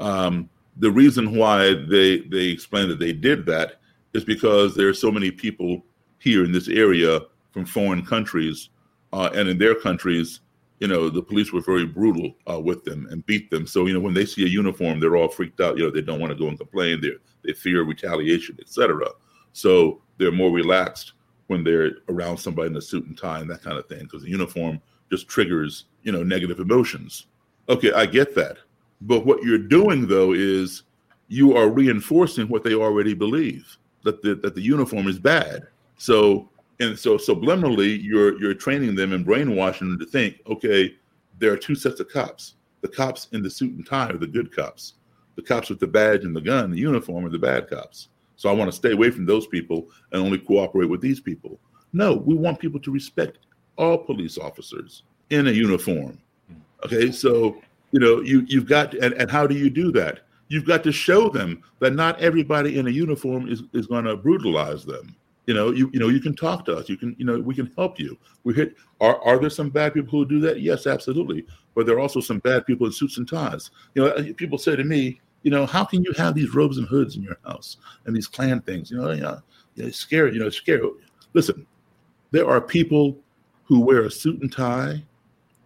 Speaker 5: Um, the reason why they they explained that they did that is because there are so many people here in this area from foreign countries, uh, and in their countries, you know, the police were very brutal uh, with them and beat them. So, you know, when they see a uniform, they're all freaked out. You know, they don't want to go and complain. They they fear retaliation, etc. So they're more relaxed when they're around somebody in a suit and tie and that kind of thing, because the uniform just triggers, you know, negative emotions. Okay, I get that. But what you're doing though is you are reinforcing what they already believe that the, that the uniform is bad. So and so subliminally you're you're training them and brainwashing them to think okay there are two sets of cops the cops in the suit and tie are the good cops the cops with the badge and the gun the uniform are the bad cops so i want to stay away from those people and only cooperate with these people. No we want people to respect all police officers in a uniform. Okay so you know you you've got and, and how do you do that? You've got to show them that not everybody in a uniform is, is going to brutalize them. You know you you know you can talk to us. You can you know we can help you. We hit are are there some bad people who do that? Yes absolutely. But there are also some bad people in suits and ties. You know people say to me you know how can you have these robes and hoods in your house and these Klan things? You know you know it's scary you know it's scary. Listen there are people who wear a suit and tie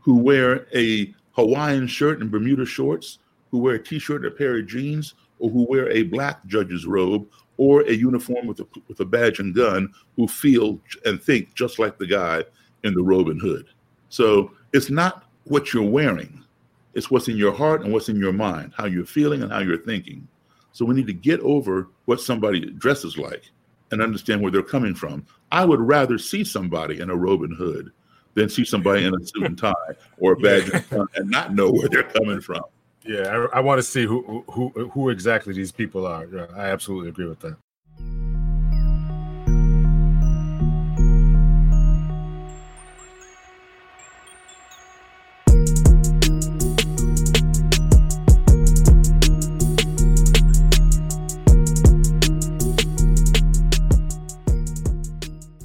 Speaker 5: who wear a hawaiian shirt and bermuda shorts who wear a t-shirt and a pair of jeans or who wear a black judge's robe or a uniform with a, with a badge and gun who feel and think just like the guy in the robe and hood. So it's not what you're wearing, it's what's in your heart and what's in your mind, how you're feeling and how you're thinking. So we need to get over what somebody dresses like and understand where they're coming from. I would rather see somebody in a robe and hood than see somebody in a suit and tie or a badge and not know where they're coming from.
Speaker 4: Yeah, I, I want to see who who who exactly these people are. Yeah, I absolutely agree with that.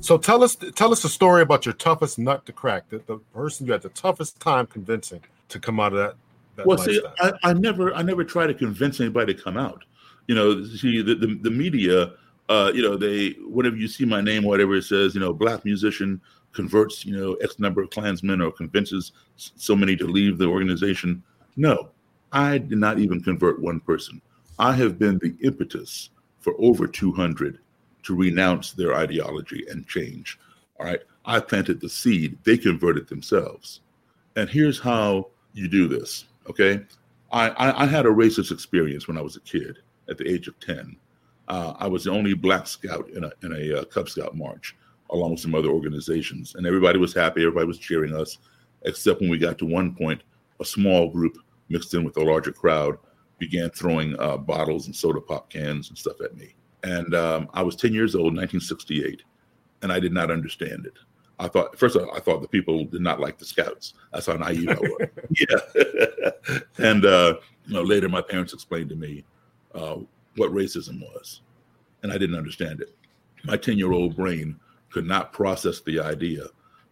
Speaker 4: So tell us tell us a story about your toughest nut to crack. The, the person you had the toughest time convincing to come out of that. that
Speaker 5: well, see, I, I, never I never try to convince anybody to come out. You know, see the the, the media. Uh, you know, they whenever you see my name, whatever it says, you know, black musician converts, you know, X number of Klansmen or convinces so many to leave the organization. No, I did not even convert one person. I have been the impetus for over 200 to renounce their ideology and change. All right. I planted the seed, they converted themselves. And here's how you do this. Okay. I, I, I had a racist experience when I was a kid at the age of 10. Uh, I was the only black scout in a, in a uh, Cub Scout march, along with some other organizations. And everybody was happy, everybody was cheering us, except when we got to one point, a small group mixed in with a larger crowd began throwing uh, bottles and soda pop cans and stuff at me. And um, I was 10 years old, 1968, and I did not understand it. I thought first of all, I thought the people did not like the scouts. That's how naive I was. yeah. and uh, you know, later my parents explained to me uh, what racism was, and I didn't understand it. My 10 year old brain could not process the idea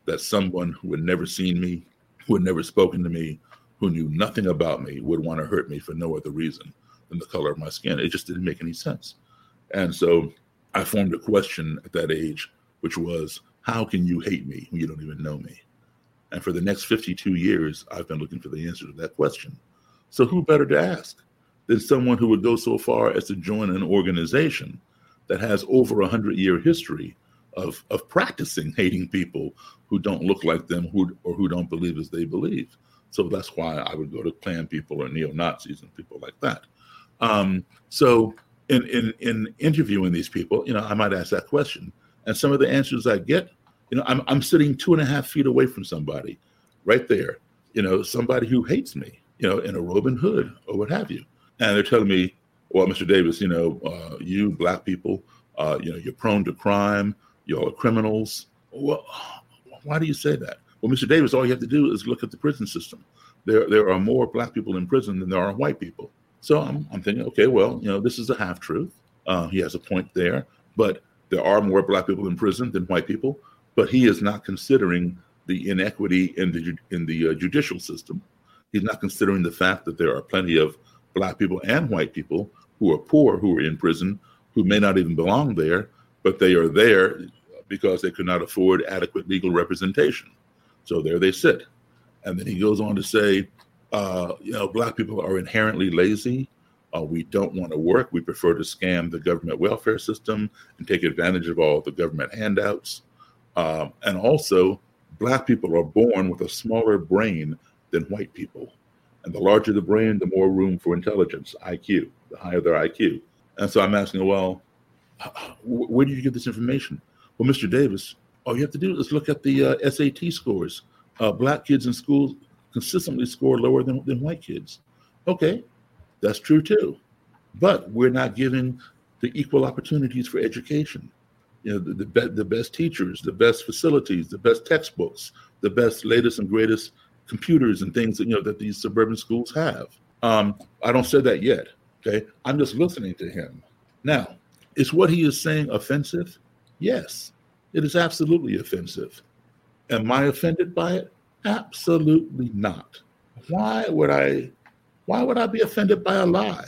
Speaker 5: that someone who had never seen me, who had never spoken to me, who knew nothing about me, would want to hurt me for no other reason than the color of my skin. It just didn't make any sense. And so I formed a question at that age, which was, how can you hate me when you don't even know me? And for the next 52 years, I've been looking for the answer to that question. So who better to ask than someone who would go so far as to join an organization that has over a hundred year history of, of practicing hating people who don't look like them who, or who don't believe as they believe. So that's why I would go to Klan people or neo Nazis and people like that. Um, so in, in in interviewing these people, you know, I might ask that question, and some of the answers I get, you know, I'm I'm sitting two and a half feet away from somebody, right there, you know, somebody who hates me, you know, in a robe and hood or what have you, and they're telling me, well, Mr. Davis, you know, uh, you black people, uh, you know, you're prone to crime, you're criminals. Well, why do you say that? Well, Mr. Davis, all you have to do is look at the prison system. There there are more black people in prison than there are white people. So I'm, I'm thinking, okay, well, you know, this is a half truth. Uh, he has a point there, but there are more black people in prison than white people. But he is not considering the inequity in the in the uh, judicial system. He's not considering the fact that there are plenty of black people and white people who are poor who are in prison who may not even belong there, but they are there because they could not afford adequate legal representation. So there they sit. And then he goes on to say, uh, you know, black people are inherently lazy. Uh, we don't want to work. We prefer to scam the government welfare system and take advantage of all the government handouts. Um, and also, black people are born with a smaller brain than white people. And the larger the brain, the more room for intelligence, IQ, the higher their IQ. And so I'm asking, well, where did you get this information? Well, Mr. Davis, all you have to do is look at the uh, SAT scores. Uh, black kids in school consistently score lower than, than white kids. Okay, that's true too. But we're not giving the equal opportunities for education. You know, the, the, be- the best teachers, the best facilities, the best textbooks, the best latest and greatest computers and things that you know that these suburban schools have. Um, I don't say that yet. Okay, I'm just listening to him. Now, is what he is saying offensive? Yes, it is absolutely offensive. Am I offended by it? Absolutely not. Why would I why would I be offended by a lie?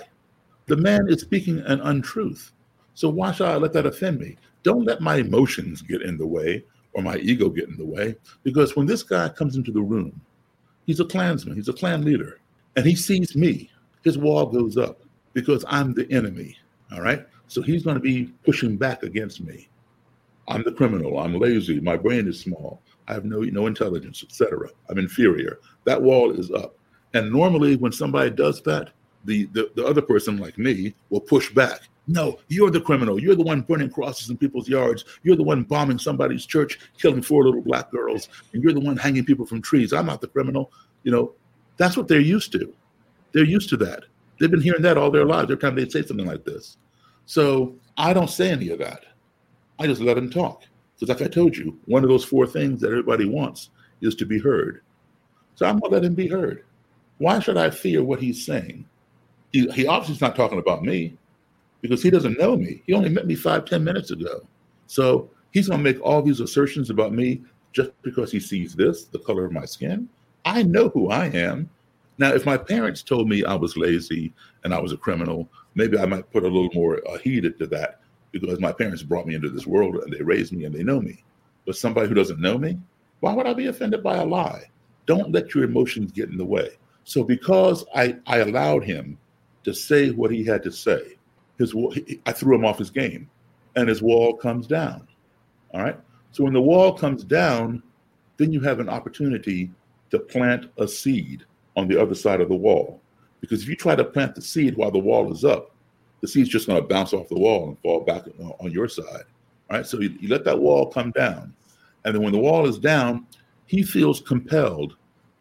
Speaker 5: The man is speaking an untruth. So why should I let that offend me? Don't let my emotions get in the way or my ego get in the way. Because when this guy comes into the room, he's a Klansman, he's a Klan leader, and he sees me, his wall goes up because I'm the enemy. All right. So he's going to be pushing back against me. I'm the criminal. I'm lazy. My brain is small. I have no no intelligence, etc. I'm inferior. That wall is up. And normally, when somebody does that, the, the the other person, like me, will push back No, you're the criminal. You're the one burning crosses in people's yards. You're the one bombing somebody's church, killing four little black girls, and you're the one hanging people from trees. I'm not the criminal. You know, that's what they're used to. They're used to that. They've been hearing that all their lives. Every time they say something like this. So I don't say any of that. I just let them talk. Because, like I told you, one of those four things that everybody wants is to be heard. So I'm going to let him be heard. Why should I fear what he's saying? He, he obviously is not talking about me because he doesn't know me. He only met me five, ten minutes ago. So he's going to make all these assertions about me just because he sees this, the color of my skin. I know who I am. Now, if my parents told me I was lazy and I was a criminal, maybe I might put a little more uh, heed into that because my parents brought me into this world and they raised me and they know me. But somebody who doesn't know me, why would I be offended by a lie? Don't let your emotions get in the way. So, because I, I allowed him to say what he had to say, his I threw him off his game, and his wall comes down. All right. So when the wall comes down, then you have an opportunity to plant a seed on the other side of the wall. Because if you try to plant the seed while the wall is up, the seed's just going to bounce off the wall and fall back on your side. All right. So you, you let that wall come down. And then when the wall is down, he feels compelled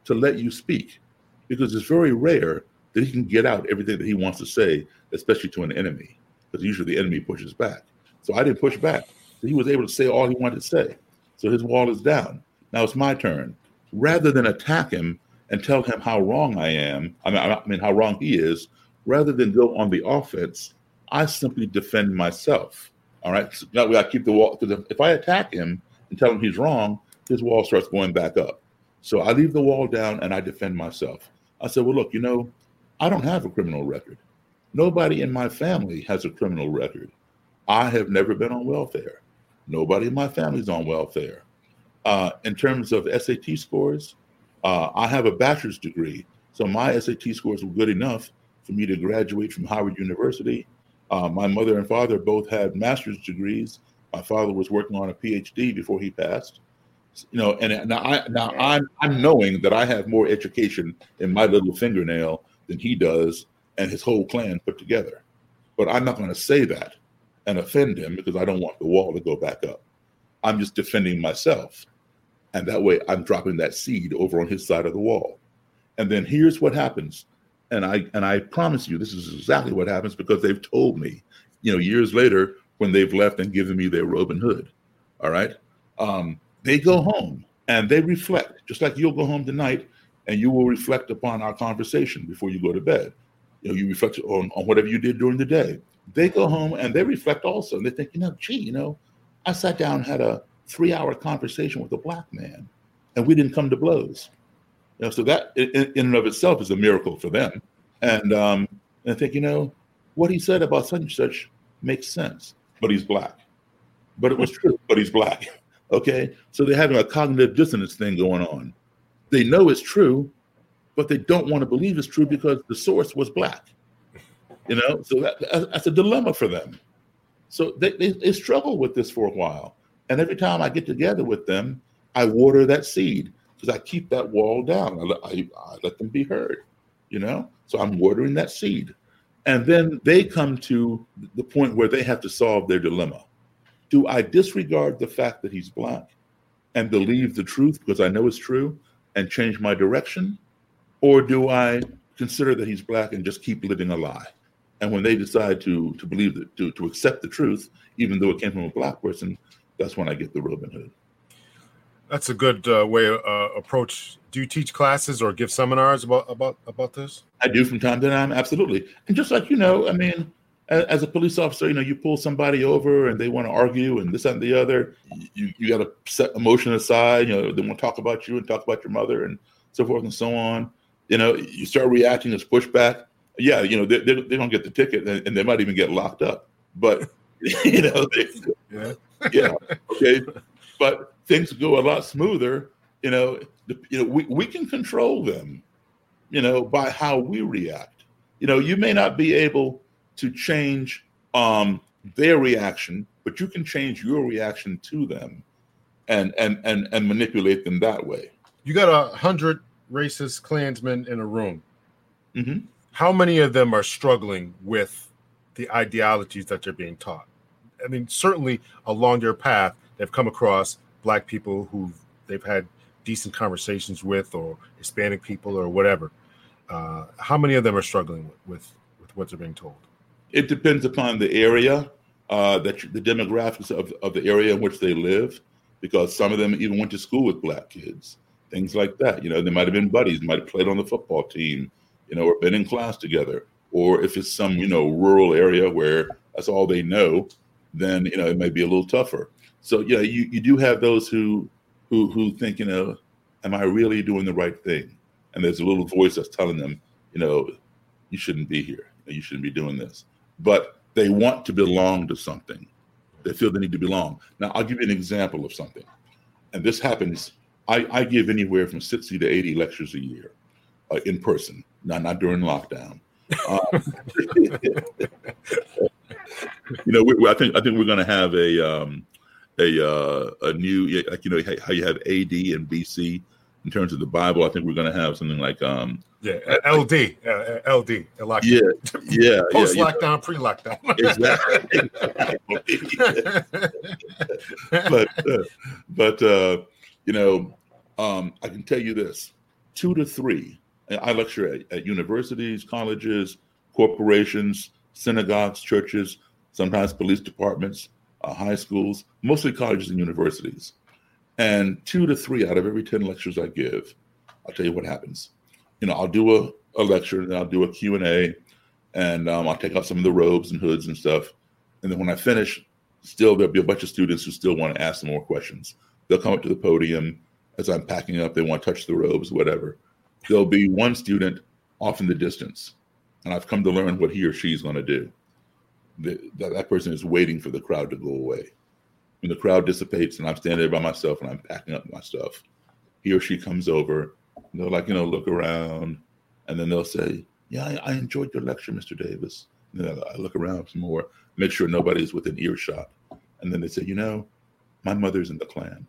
Speaker 5: to let you speak because it's very rare that he can get out everything that he wants to say, especially to an enemy, because usually the enemy pushes back. So I didn't push back. So he was able to say all he wanted to say. So his wall is down. Now it's my turn. Rather than attack him and tell him how wrong I am, I mean, I mean how wrong he is, rather than go on the offense, I simply defend myself. All right. So that way I keep the wall. Because if I attack him and tell him he's wrong, his wall starts going back up. So I leave the wall down and I defend myself. I said, well, look, you know, I don't have a criminal record. Nobody in my family has a criminal record. I have never been on welfare. Nobody in my family's on welfare. Uh, in terms of SAT scores, uh, I have a bachelor's degree. So my SAT scores were good enough for me to graduate from Howard University. Uh, my mother and father both had master's degrees. My father was working on a PhD before he passed. You know, and now I now I'm I'm knowing that I have more education in my little fingernail than he does and his whole clan put together. But I'm not going to say that and offend him because I don't want the wall to go back up. I'm just defending myself. And that way I'm dropping that seed over on his side of the wall. And then here's what happens. And I and I promise you this is exactly what happens because they've told me, you know, years later when they've left and given me their robe and hood. All right. Um, they go home and they reflect, just like you'll go home tonight and you will reflect upon our conversation before you go to bed. You know, you reflect on, on whatever you did during the day. They go home and they reflect also. And they think, you know, gee, you know, I sat down and had a three hour conversation with a black man and we didn't come to blows. You know, so that in, and of itself is a miracle for them. And, um, and I think, you know, what he said about such and such makes sense, but he's black. But it was true, but he's black. Okay. So they're having a cognitive dissonance thing going on they know it's true, but they don't want to believe it's true because the source was black. You know, so that, that's a dilemma for them. So they, they, they struggle with this for a while. And every time I get together with them, I water that seed because I keep that wall down. I, I, I let them be heard, you know? So I'm watering that seed. And then they come to the point where they have to solve their dilemma. Do I disregard the fact that he's black and believe the truth because I know it's true? and change my direction? Or do I consider that he's black and just keep living a lie? And when they decide to to believe that to, to accept the truth, even though it came from a black person, that's when I get the robe and hood.
Speaker 4: That's a good uh, way uh, approach. Do you teach classes or give seminars about about about this?
Speaker 5: I do from time to time, absolutely. And just like you know, I mean, as a police officer, you know, you pull somebody over and they want to argue and this and the other. You you got to set emotion aside. You know, they want to talk about you and talk about your mother and so forth and so on. You know, you start reacting as pushback. Yeah, you know, they, they, they don't get the ticket and, and, they might even get locked up. But you know, they, yeah, yeah, okay. But things go a lot smoother. You know, the, you know, we, we can control them. You know, by how we react. You know, you may not be able to change um, their reaction, but you can change your reaction to them and and and and manipulate them that way.
Speaker 4: You got a hundred racist Klansmen in a room.
Speaker 5: Mm-hmm.
Speaker 4: How many of them are struggling with the ideologies that they're being taught. I mean, certainly along their path, they've come across black people who they've had decent conversations with, or Hispanic people, or whatever. Uh, how many of them are struggling with, with, with what they're being told?
Speaker 5: It depends upon the area, uh, that the demographics of, of the area in which they live, because some of them even went to school with black kids, things like that. You know, they might have been buddies, might have played on the football team, you know, or been in class together. Or if it's some, you know, rural area where that's all they know, then you know it may be a little tougher. So yeah, you, you do have those who who who think, you know, am I really doing the right thing? And there's a little voice that's telling them, you know, you shouldn't be here. You shouldn't be doing this. But they want to belong to something. They feel they need to belong. Now, I'll give you an example of something. And this happens, I, I give anywhere from 60 to 80 lectures a year uh, in person, not, not during lockdown. Um, you know, we, I think I think we're going to have a um, a uh, a new like you know how you have AD and BC in terms of the Bible. I think we're going to have something like um
Speaker 4: yeah LD uh, LD lockdown.
Speaker 5: Yeah, yeah,
Speaker 4: post
Speaker 5: yeah,
Speaker 4: lockdown, pre lockdown.
Speaker 5: exactly. but uh, but uh, you know, um, I can tell you this: two to three. I lecture at, at universities, colleges, corporations, synagogues, churches, sometimes police departments, uh, high schools, mostly colleges and universities. And two to three out of every 10 lectures I give, I'll tell you what happens. You know, I'll do a, a lecture and I'll do a Q&A and um, I'll take off some of the robes and hoods and stuff. And then when I finish, still there'll be a bunch of students who still want to ask some more questions. They'll come up to the podium as I'm packing up. They want to touch the robes, whatever. There'll be one student off in the distance, and I've come to learn what he or she is going to do. That, that person is waiting for the crowd to go away. When the crowd dissipates and I'm standing there by myself and I'm packing up my stuff, he or she comes over. they'll like, you know, look around, and then they'll say, "Yeah, I, I enjoyed your lecture, Mr. Davis." And then I look around some more, make sure nobody's within earshot, and then they say, "You know, my mother's in the Klan,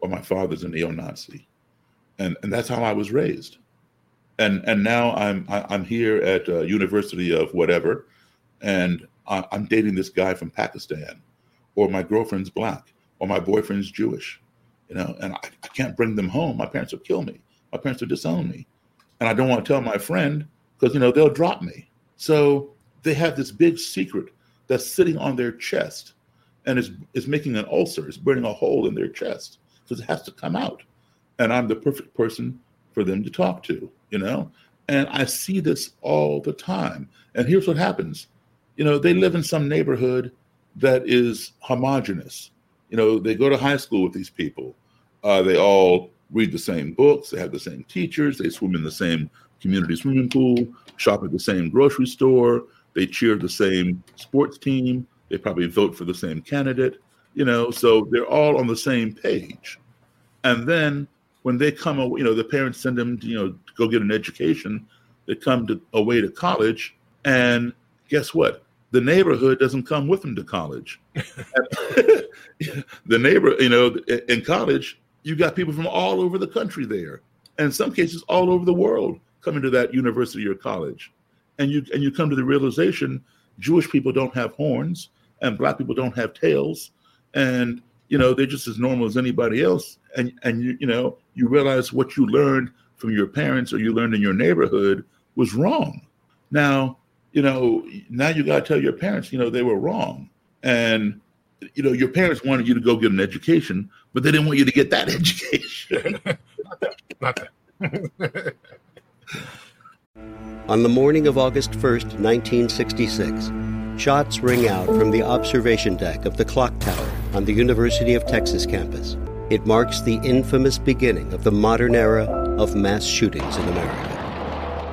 Speaker 5: or my father's a neo-Nazi." and and that's how I was raised. And and now I'm I, am i am here at uh, University of whatever, and I, I'm dating this guy from Pakistan, or my girlfriend's black, or my boyfriend's Jewish, you know, and I, I can't bring them home. My parents will kill me. My parents will disown me, and I don't want to tell my friend because you know they'll drop me. So they have this big secret that's sitting on their chest, and is is making an ulcer. It's burning a hole in their chest because it has to come out and I'm the perfect person for them to talk to, you know? And I see this all the time. And here's what happens you know, they live in some neighborhood that is homogenous. You know, they go to high school with these people. Uh, they all read the same books, they have the same teachers, they swim in the same community swimming pool, shop at the same grocery store, they cheer the same sports team, they probably vote for the same candidate, you know, so they're all on the same page. And then when they come you know, the parents send them to, you know, go get an education. They come to, away to college, and guess what? The neighborhood doesn't come with them to college. the neighbor, you know, in college, you got people from all over the country there, and in some cases, all over the world coming to that university or college. And you and you come to the realization Jewish people don't have horns and black people don't have tails, and you know they're just as normal as anybody else and and you you know you realize what you learned from your parents or you learned in your neighborhood was wrong. Now, you know, now you got to tell your parents, you know, they were wrong. And, you know, your parents wanted you to go get an education, but they didn't want you to get that education.
Speaker 4: Not that.
Speaker 8: On the morning of August 1st, 1966, shots ring out from the observation deck of the clock tower on the University of Texas campus. It marks the infamous beginning of the modern era of mass shootings in America.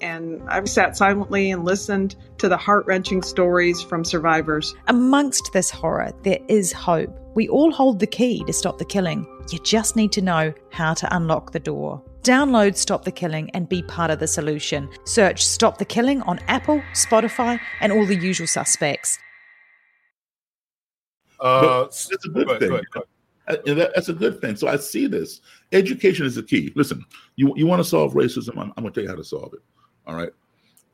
Speaker 9: and I've sat silently and listened to the heart wrenching stories from survivors.
Speaker 10: Amongst this horror, there is hope. We all hold the key to stop the killing. You just need to know how to unlock the door. Download Stop the Killing and be part of the solution. Search Stop the Killing on Apple, Spotify, and all the usual suspects.
Speaker 4: Uh,
Speaker 5: that's a good thing. Uh, that- that's a good thing. So I see this. Education is the key. Listen, you you want to solve racism? I'm, I'm going to tell you how to solve it. All right.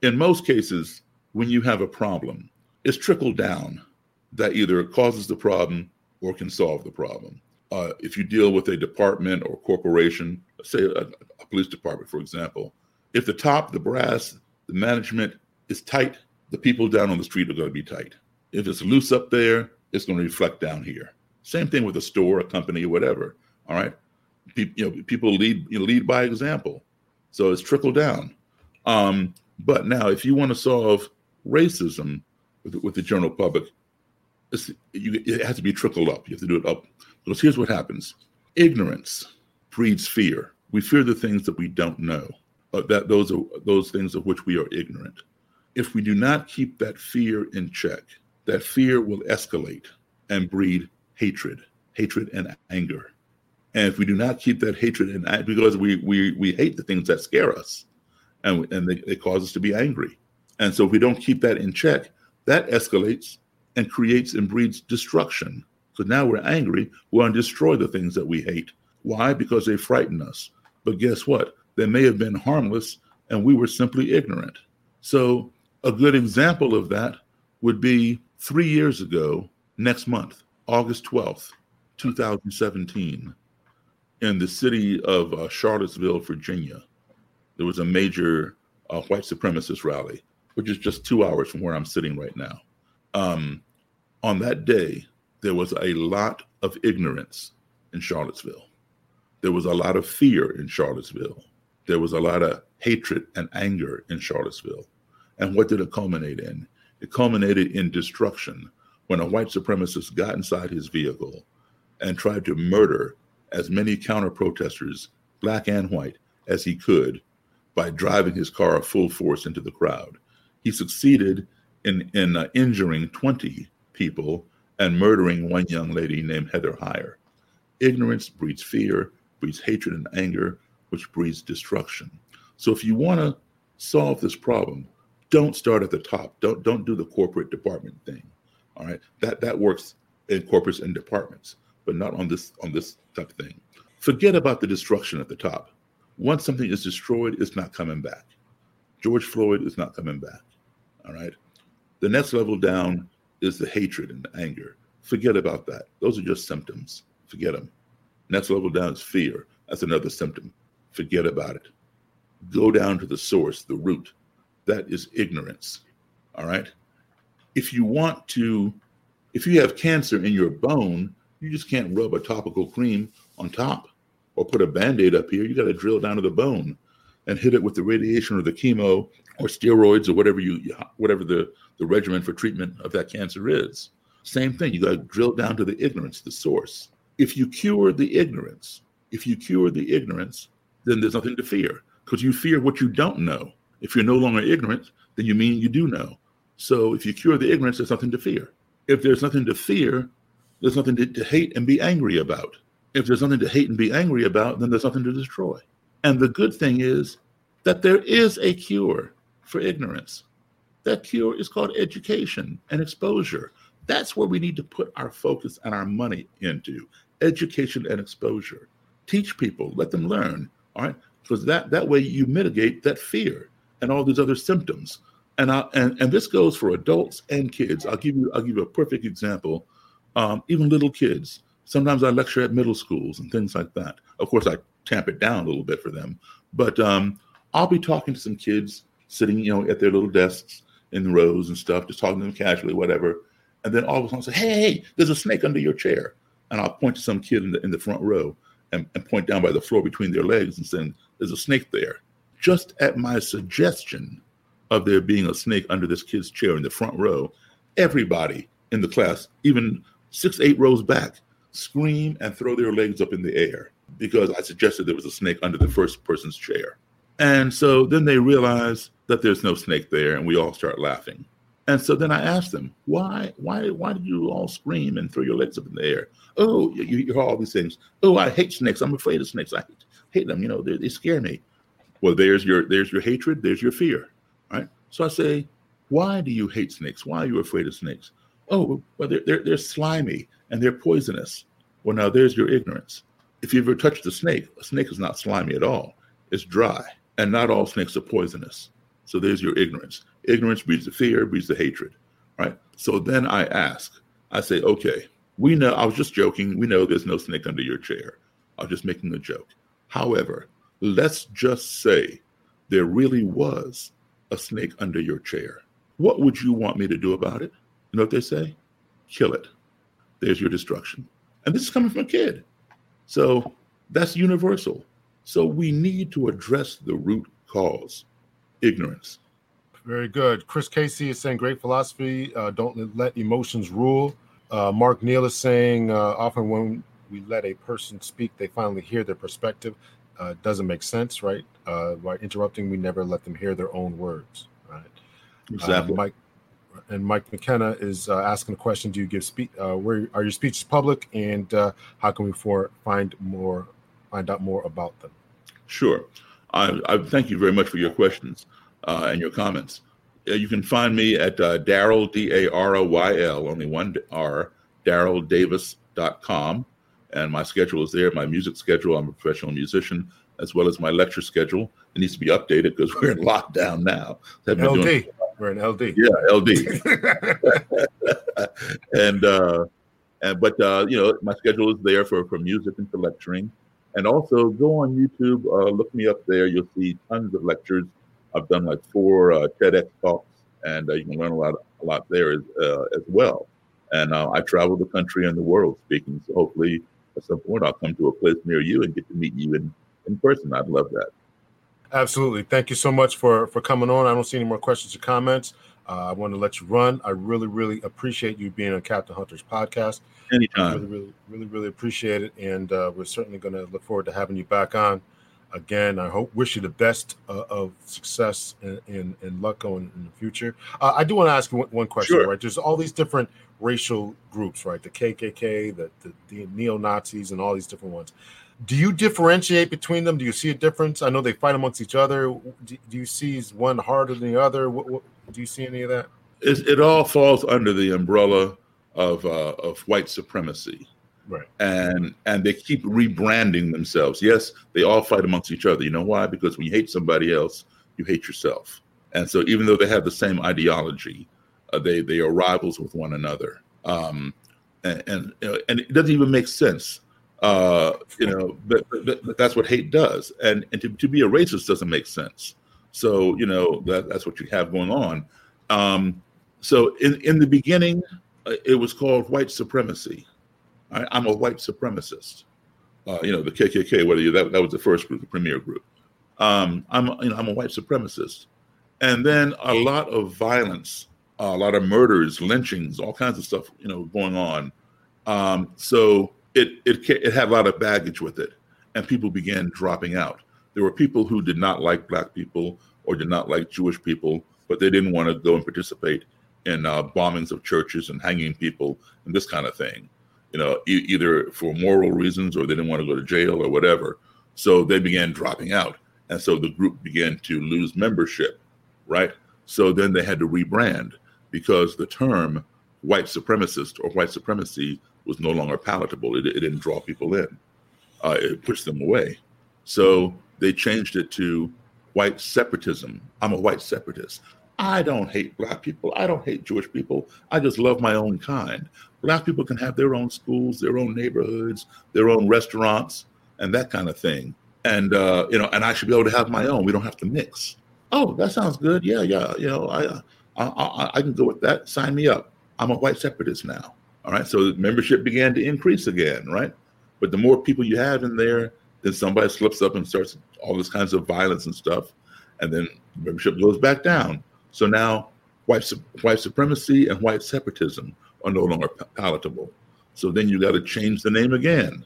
Speaker 5: In most cases, when you have a problem, it's trickle down that either causes the problem or can solve the problem. Uh, if you deal with a department or corporation, say a, a police department, for example, if the top, the brass, the management is tight, the people down on the street are going to be tight. If it's loose up there, it's going to reflect down here. Same thing with a store, a company, whatever. All right, Pe- you know, people lead you know, lead by example, so it's trickle down. Um, but now, if you want to solve racism with, with the general public, you, it has to be trickled up. You have to do it up because here's what happens: ignorance breeds fear. We fear the things that we don't know. Uh, that those are those things of which we are ignorant. If we do not keep that fear in check, that fear will escalate and breed hatred, hatred and anger. And if we do not keep that hatred and because we we we hate the things that scare us, and and they, they cause us to be angry. And so if we don't keep that in check, that escalates and creates and breeds destruction. So now we're angry, we want to destroy the things that we hate. Why? Because they frighten us. But guess what? They may have been harmless and we were simply ignorant. So a good example of that would be three years ago, next month, August 12th, 2017, in the city of uh, Charlottesville, Virginia. There was a major uh, white supremacist rally, which is just two hours from where I'm sitting right now. Um, on that day, there was a lot of ignorance in Charlottesville. There was a lot of fear in Charlottesville. There was a lot of hatred and anger in Charlottesville. And what did it culminate in? It culminated in destruction when a white supremacist got inside his vehicle and tried to murder as many counter protesters, black and white, as he could by driving his car full force into the crowd. He succeeded in, in uh, injuring 20 people and murdering one young lady named Heather Heyer. Ignorance breeds fear, breeds hatred and anger, which breeds destruction. So if you want to solve this problem, don't start at the top. Don't don't do the corporate department thing. All right, that that works in corporates and departments, but not on this on this type of thing. Forget about the destruction at the top. Once something is destroyed, it's not coming back. George Floyd is not coming back. All right. The next level down is the hatred and the anger. Forget about that. Those are just symptoms. Forget them. Next level down is fear. That's another symptom. Forget about it. Go down to the source, the root. That is ignorance. All right. If you want to, if you have cancer in your bone, you just can't rub a topical cream on top or put a band aid up here. You got to drill down to the bone and hit it with the radiation or the chemo or steroids or whatever you whatever the the regimen for treatment of that cancer is. Same thing. You got to drill down to the ignorance, the source. If you cure the ignorance, if you cure the ignorance, then there's nothing to fear because you fear what you don't know. If you're no longer ignorant, then you mean you do know. So if you cure the ignorance, there's nothing to fear. If there's nothing to fear, there's nothing to, to hate and be angry about. If there's nothing to hate and be angry about, then there's nothing to destroy. And the good thing is that there is a cure for ignorance. That cure is called education and exposure. That's where we need to put our focus and our money into education and exposure. Teach people, let them learn, all right? Because that, that way you mitigate that fear and all these other symptoms. And, I, and and this goes for adults and kids. I'll give you I'll give you a perfect example. Um, even little kids. Sometimes I lecture at middle schools and things like that. Of course, I tamp it down a little bit for them, but um, I'll be talking to some kids sitting, you know, at their little desks in rows and stuff, just talking to them casually, whatever. And then all of a sudden, I'll say, "Hey, hey, there's a snake under your chair," and I'll point to some kid in the in the front row and, and point down by the floor between their legs and saying, "There's a snake there." Just at my suggestion of there being a snake under this kid's chair in the front row, everybody in the class, even six, eight rows back, scream and throw their legs up in the air because I suggested there was a snake under the first person's chair. And so then they realize that there's no snake there, and we all start laughing. And so then I asked them, why, why, why did you all scream and throw your legs up in the air? Oh, you, you hear all these things. Oh, I hate snakes. I'm afraid of snakes. I hate, hate them. You know, they, scare me. Well, there's your there's your hatred. There's your fear. Right. So I say, why do you hate snakes? Why are you afraid of snakes? Oh, well, they're, they're, they're slimy and they're poisonous. Well, now there's your ignorance. If you've ever touched a snake, a snake is not slimy at all. It's dry, and not all snakes are poisonous. So there's your ignorance. Ignorance breeds the fear, breeds the hatred, right? So then I ask, I say, okay, we know, I was just joking. We know there's no snake under your chair. I was just making a joke. However, let's just say there really was a snake under your chair. What would you want me to do about it? You know what they say? Kill it. There's your destruction. And this is coming from a kid. So that's universal. So we need to address the root cause ignorance.
Speaker 4: Very good. Chris Casey is saying great philosophy. Uh, don't let emotions rule. Uh, Mark Neal is saying uh, often when we let a person speak, they finally hear their perspective. Uh, doesn't make sense, right? Uh, by interrupting, we never let them hear their own words, right?
Speaker 5: Exactly.
Speaker 4: Uh, Mike and Mike McKenna is uh, asking a question: Do you give speech? Uh, where are your speeches public, and uh, how can we for find more, find out more about them?
Speaker 5: Sure. I, I thank you very much for your questions uh, and your comments. Uh, you can find me at uh, Daryl D A R O Y L, only one R, DarylDavis.com, and my schedule is there. My music schedule. I'm a professional musician, as well as my lecture schedule. It needs to be updated because we're in lockdown now.
Speaker 4: LD. Doing- we're in LD.
Speaker 5: Yeah, LD. and uh, and but uh, you know, my schedule is there for for music and for lecturing. And also go on YouTube, uh, look me up there. You'll see tons of lectures. I've done like four uh, TEDx talks, and uh, you can learn a lot a lot there as, uh, as well. And uh, I travel the country and the world speaking. So hopefully, at some point, I'll come to a place near you and get to meet you in in person. I'd love that.
Speaker 4: Absolutely. Thank you so much for for coming on. I don't see any more questions or comments. Uh, I want to let you run. I really, really appreciate you being on Captain Hunter's podcast.
Speaker 5: Anytime.
Speaker 4: Really, really, really, really appreciate it, and uh, we're certainly going to look forward to having you back on again. I hope wish you the best uh, of success and, and, and, luck going in the future. Uh, I do want to ask you one, one question.
Speaker 5: Sure.
Speaker 4: Right, there's all these different racial groups, right? The KKK, the, the, the neo Nazis, and all these different ones do you differentiate between them? Do you see a difference? I know they fight amongst each other. Do, do you see one harder than the other? What, what, do you see any of that?
Speaker 5: It, it all falls under the umbrella of uh, of white supremacy,
Speaker 4: right?
Speaker 5: And and they keep rebranding themselves. Yes, they all fight amongst each other. You know why? Because when you hate somebody else, you hate yourself. And so, even though they have the same ideology, uh, they they are rivals with one another. Um, and and, and it doesn't even make sense uh, you know, but, but, but, that's what hate does. And and to, to be a racist doesn't make sense. So you know that that's what you have going on. Um, so in in the beginning, uh, it was called white supremacy. I, am a white supremacist. Uh, you know, the KKK. Whether you that that was the first group, the premier group. Um, I'm you know I'm a white supremacist, and then a lot of violence, a lot of murders, lynchings, all kinds of stuff. You know, going on. Um, so it, it it had a lot of baggage with it, and people began dropping out. There were people who did not like black people or did not like Jewish people, but they didn't want to go and participate in uh, bombings of churches and hanging people and this kind of thing. You know, e- either for moral reasons or they didn't want to go to jail or whatever. So they began dropping out, and so the group began to lose membership. Right. So then they had to rebrand because the term white supremacist or white supremacy was no longer palatable. It, it didn't draw people in. Uh, it pushed them away. So they changed it to white separatism. I'm a white separatist. I don't hate black people. I don't hate Jewish people. I just love my own kind. Black people can have their own schools, their own neighborhoods, their own restaurants, and that kind of thing. And uh, you know, and I should be able to have my own. We don't have to mix. Oh, that sounds good. Yeah, yeah. You know, I, I, I, I can go with that. Sign me up. I'm a white separatist now. All right. So membership began to increase again, right? But the more people you have in there, then somebody slips up and starts all this kinds of violence and stuff, and then membership goes back down. So now white white supremacy and white separatism are no longer palatable. So then you got to change the name again.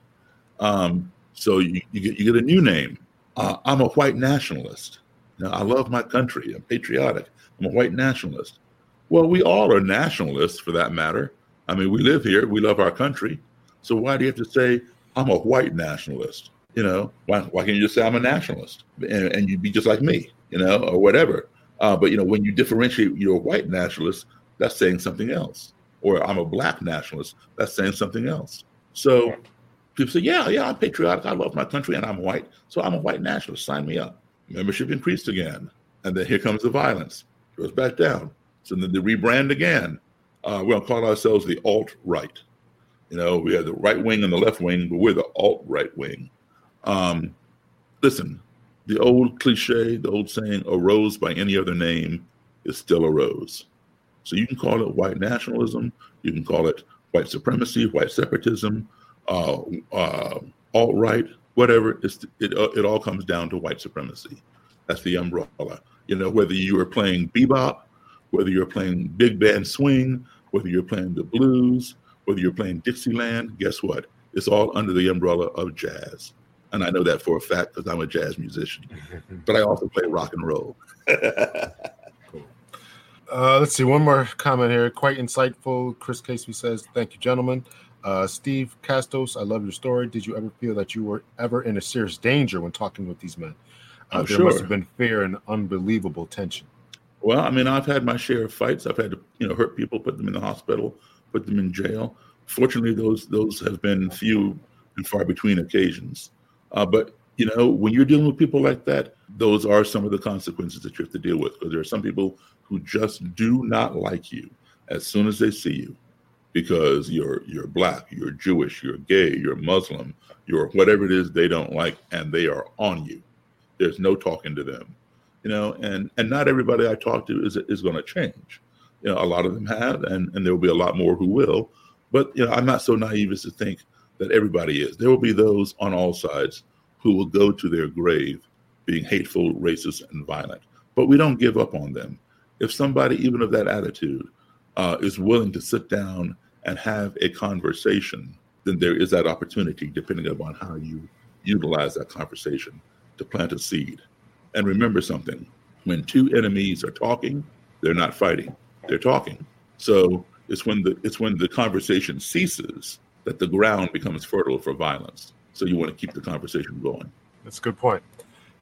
Speaker 5: Um, so you, you, get you get a new name, Uh, I'm a white nationalist. Now, I love my country. I'm patriotic. I'm a white nationalist. Well, we all are nationalists for that matter. I mean, we live here. We love our country. So why do you have to say I'm a white nationalist? You know, why, why can't you just say I'm a nationalist and, and you'd be just like me, you know, or whatever? Uh, but you know, when you differentiate you're a white nationalist, that's saying something else. Or I'm a black nationalist, that's saying something else. So people say, yeah, yeah, I'm patriotic. I love my country and I'm white. So I'm a white nationalist. Sign me up. Membership increased again. And then here comes the violence. Goes back down. So then they rebrand again. Uh, we're gonna call ourselves the alt right. You know, we have the right wing and the left wing, but we're the alt right wing. Um, listen, the old cliche, the old saying, a rose by any other name is still a rose. So you can call it white nationalism, you can call it white supremacy, white separatism, uh, uh, alt right, whatever. It's, it, it all comes down to white supremacy. That's the umbrella. You know, whether you are playing bebop, whether you're playing big band swing, whether you're playing the blues, whether you're playing Dixieland, guess what? It's all under the umbrella of jazz. And I know that for a fact because I'm a jazz musician, but I also play rock and roll.
Speaker 4: Uh, let's see, one more comment here. Quite insightful. Chris Casey says, Thank you, gentlemen. Uh, Steve Castos, I love your story. Did you ever feel that you were ever in a serious danger when talking with these men? Uh,
Speaker 5: Oh,
Speaker 4: there
Speaker 5: sure.
Speaker 4: must have been fear and unbelievable tension.
Speaker 5: Well, I mean, I've had my share of fights. I've had to, you know, hurt people, put them in the hospital, put them in jail. Fortunately, those those have been few and far between occasions. Uh, but you know, when you're dealing with people like that, those are some of the consequences that you have to deal with. Because there are some people who just do not like you as soon as they see you, because you're you're black, you're Jewish, you're gay, you're Muslim, you're whatever it is they don't like, and they are on you. There's no talking to them you know and and not everybody i talk to is is going to change. You know a lot of them have and and there will be a lot more who will. But you know i'm not so naive as to think that everybody is. There will be those on all sides who will go to their grave being hateful racist and violent. But we don't give up on them. If somebody even of that attitude uh, is willing to sit down and have a conversation then there is that opportunity depending upon how you utilize that conversation to plant a seed and remember something when two enemies are talking, they're not fighting, they're talking. So it's when the it's when the conversation ceases that the ground becomes fertile for violence. So you want to keep the conversation going.
Speaker 4: That's a good point.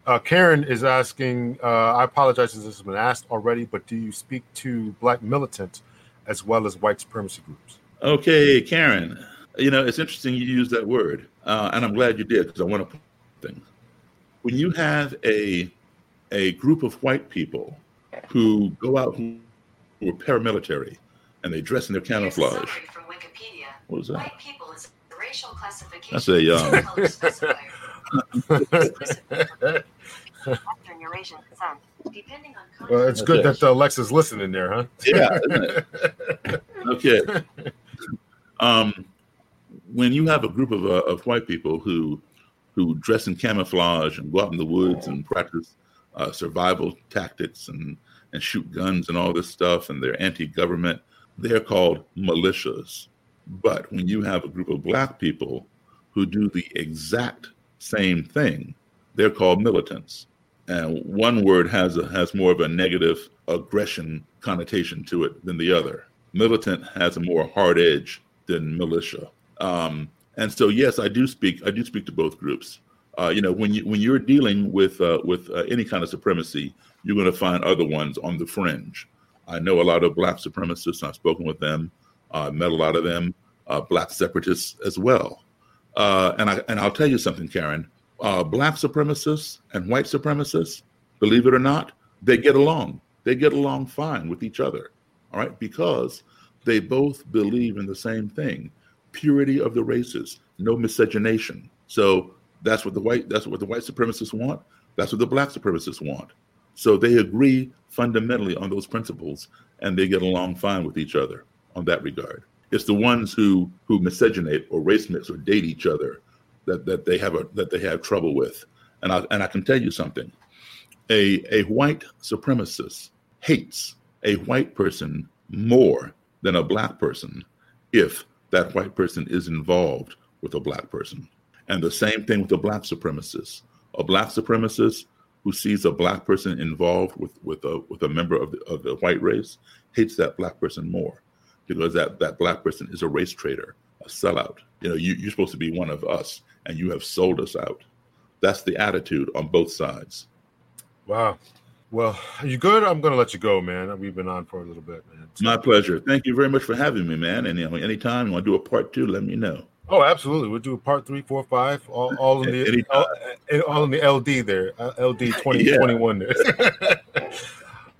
Speaker 4: Uh, Karen is asking, uh, I apologize if this has been asked already, but do you speak to black militants as well as white supremacy groups?
Speaker 5: Okay, Karen. You know, it's interesting you use that word, uh, and I'm glad you did because I want to put things. When you have a a group of white people who go out who, who are paramilitary and they dress in their camouflage. What was that?
Speaker 11: White people is a racial classification.
Speaker 5: That's a um,
Speaker 11: color. Western Eurasian. Depending on
Speaker 4: Well, it's good
Speaker 5: Okay.
Speaker 4: that the Alexa's listening there, huh?
Speaker 5: Yeah, okay. Um, when you have a group of, uh, of white people who who dress in camouflage and go out in the woods and practice uh, survival tactics and and shoot guns and all this stuff, and they're anti-government, they're called militias. But when you have a group of black people who do the exact same thing, they're called militants. And one word has a, has more of a negative aggression connotation to it than the other. Militant has a more hard edge than militia. Um, and so, yes, I do speak. I do speak to both groups. Uh, you know, when you when you're dealing with uh, with uh, any kind of supremacy, you're going to find other ones on the fringe. I know a lot of black supremacists. I've spoken with them. Uh, met a lot of them. Uh, black separatists as well. Uh, and I and I'll tell you something, Karen. Black supremacists and white supremacists, believe it or not, they get along. They get along fine with each other. All right, because they both believe in the same thing: purity of the races, no miscegenation. So that's what the white that's what the white supremacists want. That's what the black supremacists want. So they agree fundamentally on those principles, and they get along fine with each other on that regard. It's the ones who who miscegenate or race mix or date each other that that they have a that they have trouble with. And I and I can tell you something. A a white supremacist hates a white person more than a black person if that white person is involved with a black person. And the same thing with the black supremacist. a black supremacist who sees a black person involved with with a with a member of the, of the white race hates that black person more because that that black person is a race traitor, a sellout. You know, you, you're supposed to be one of us, and you have sold us out. That's the attitude on both sides.
Speaker 4: Wow. Well, are you good? I'm going to let you go, man. We've been on for a little bit, man.
Speaker 5: My pleasure. Thank you very much for having me, man. And you know, anytime you want to do a part two, let me know.
Speaker 4: Oh, absolutely. We'll do a part three, four, five, all, all in the all, all in the LD there, uh, LD twenty twenty one there.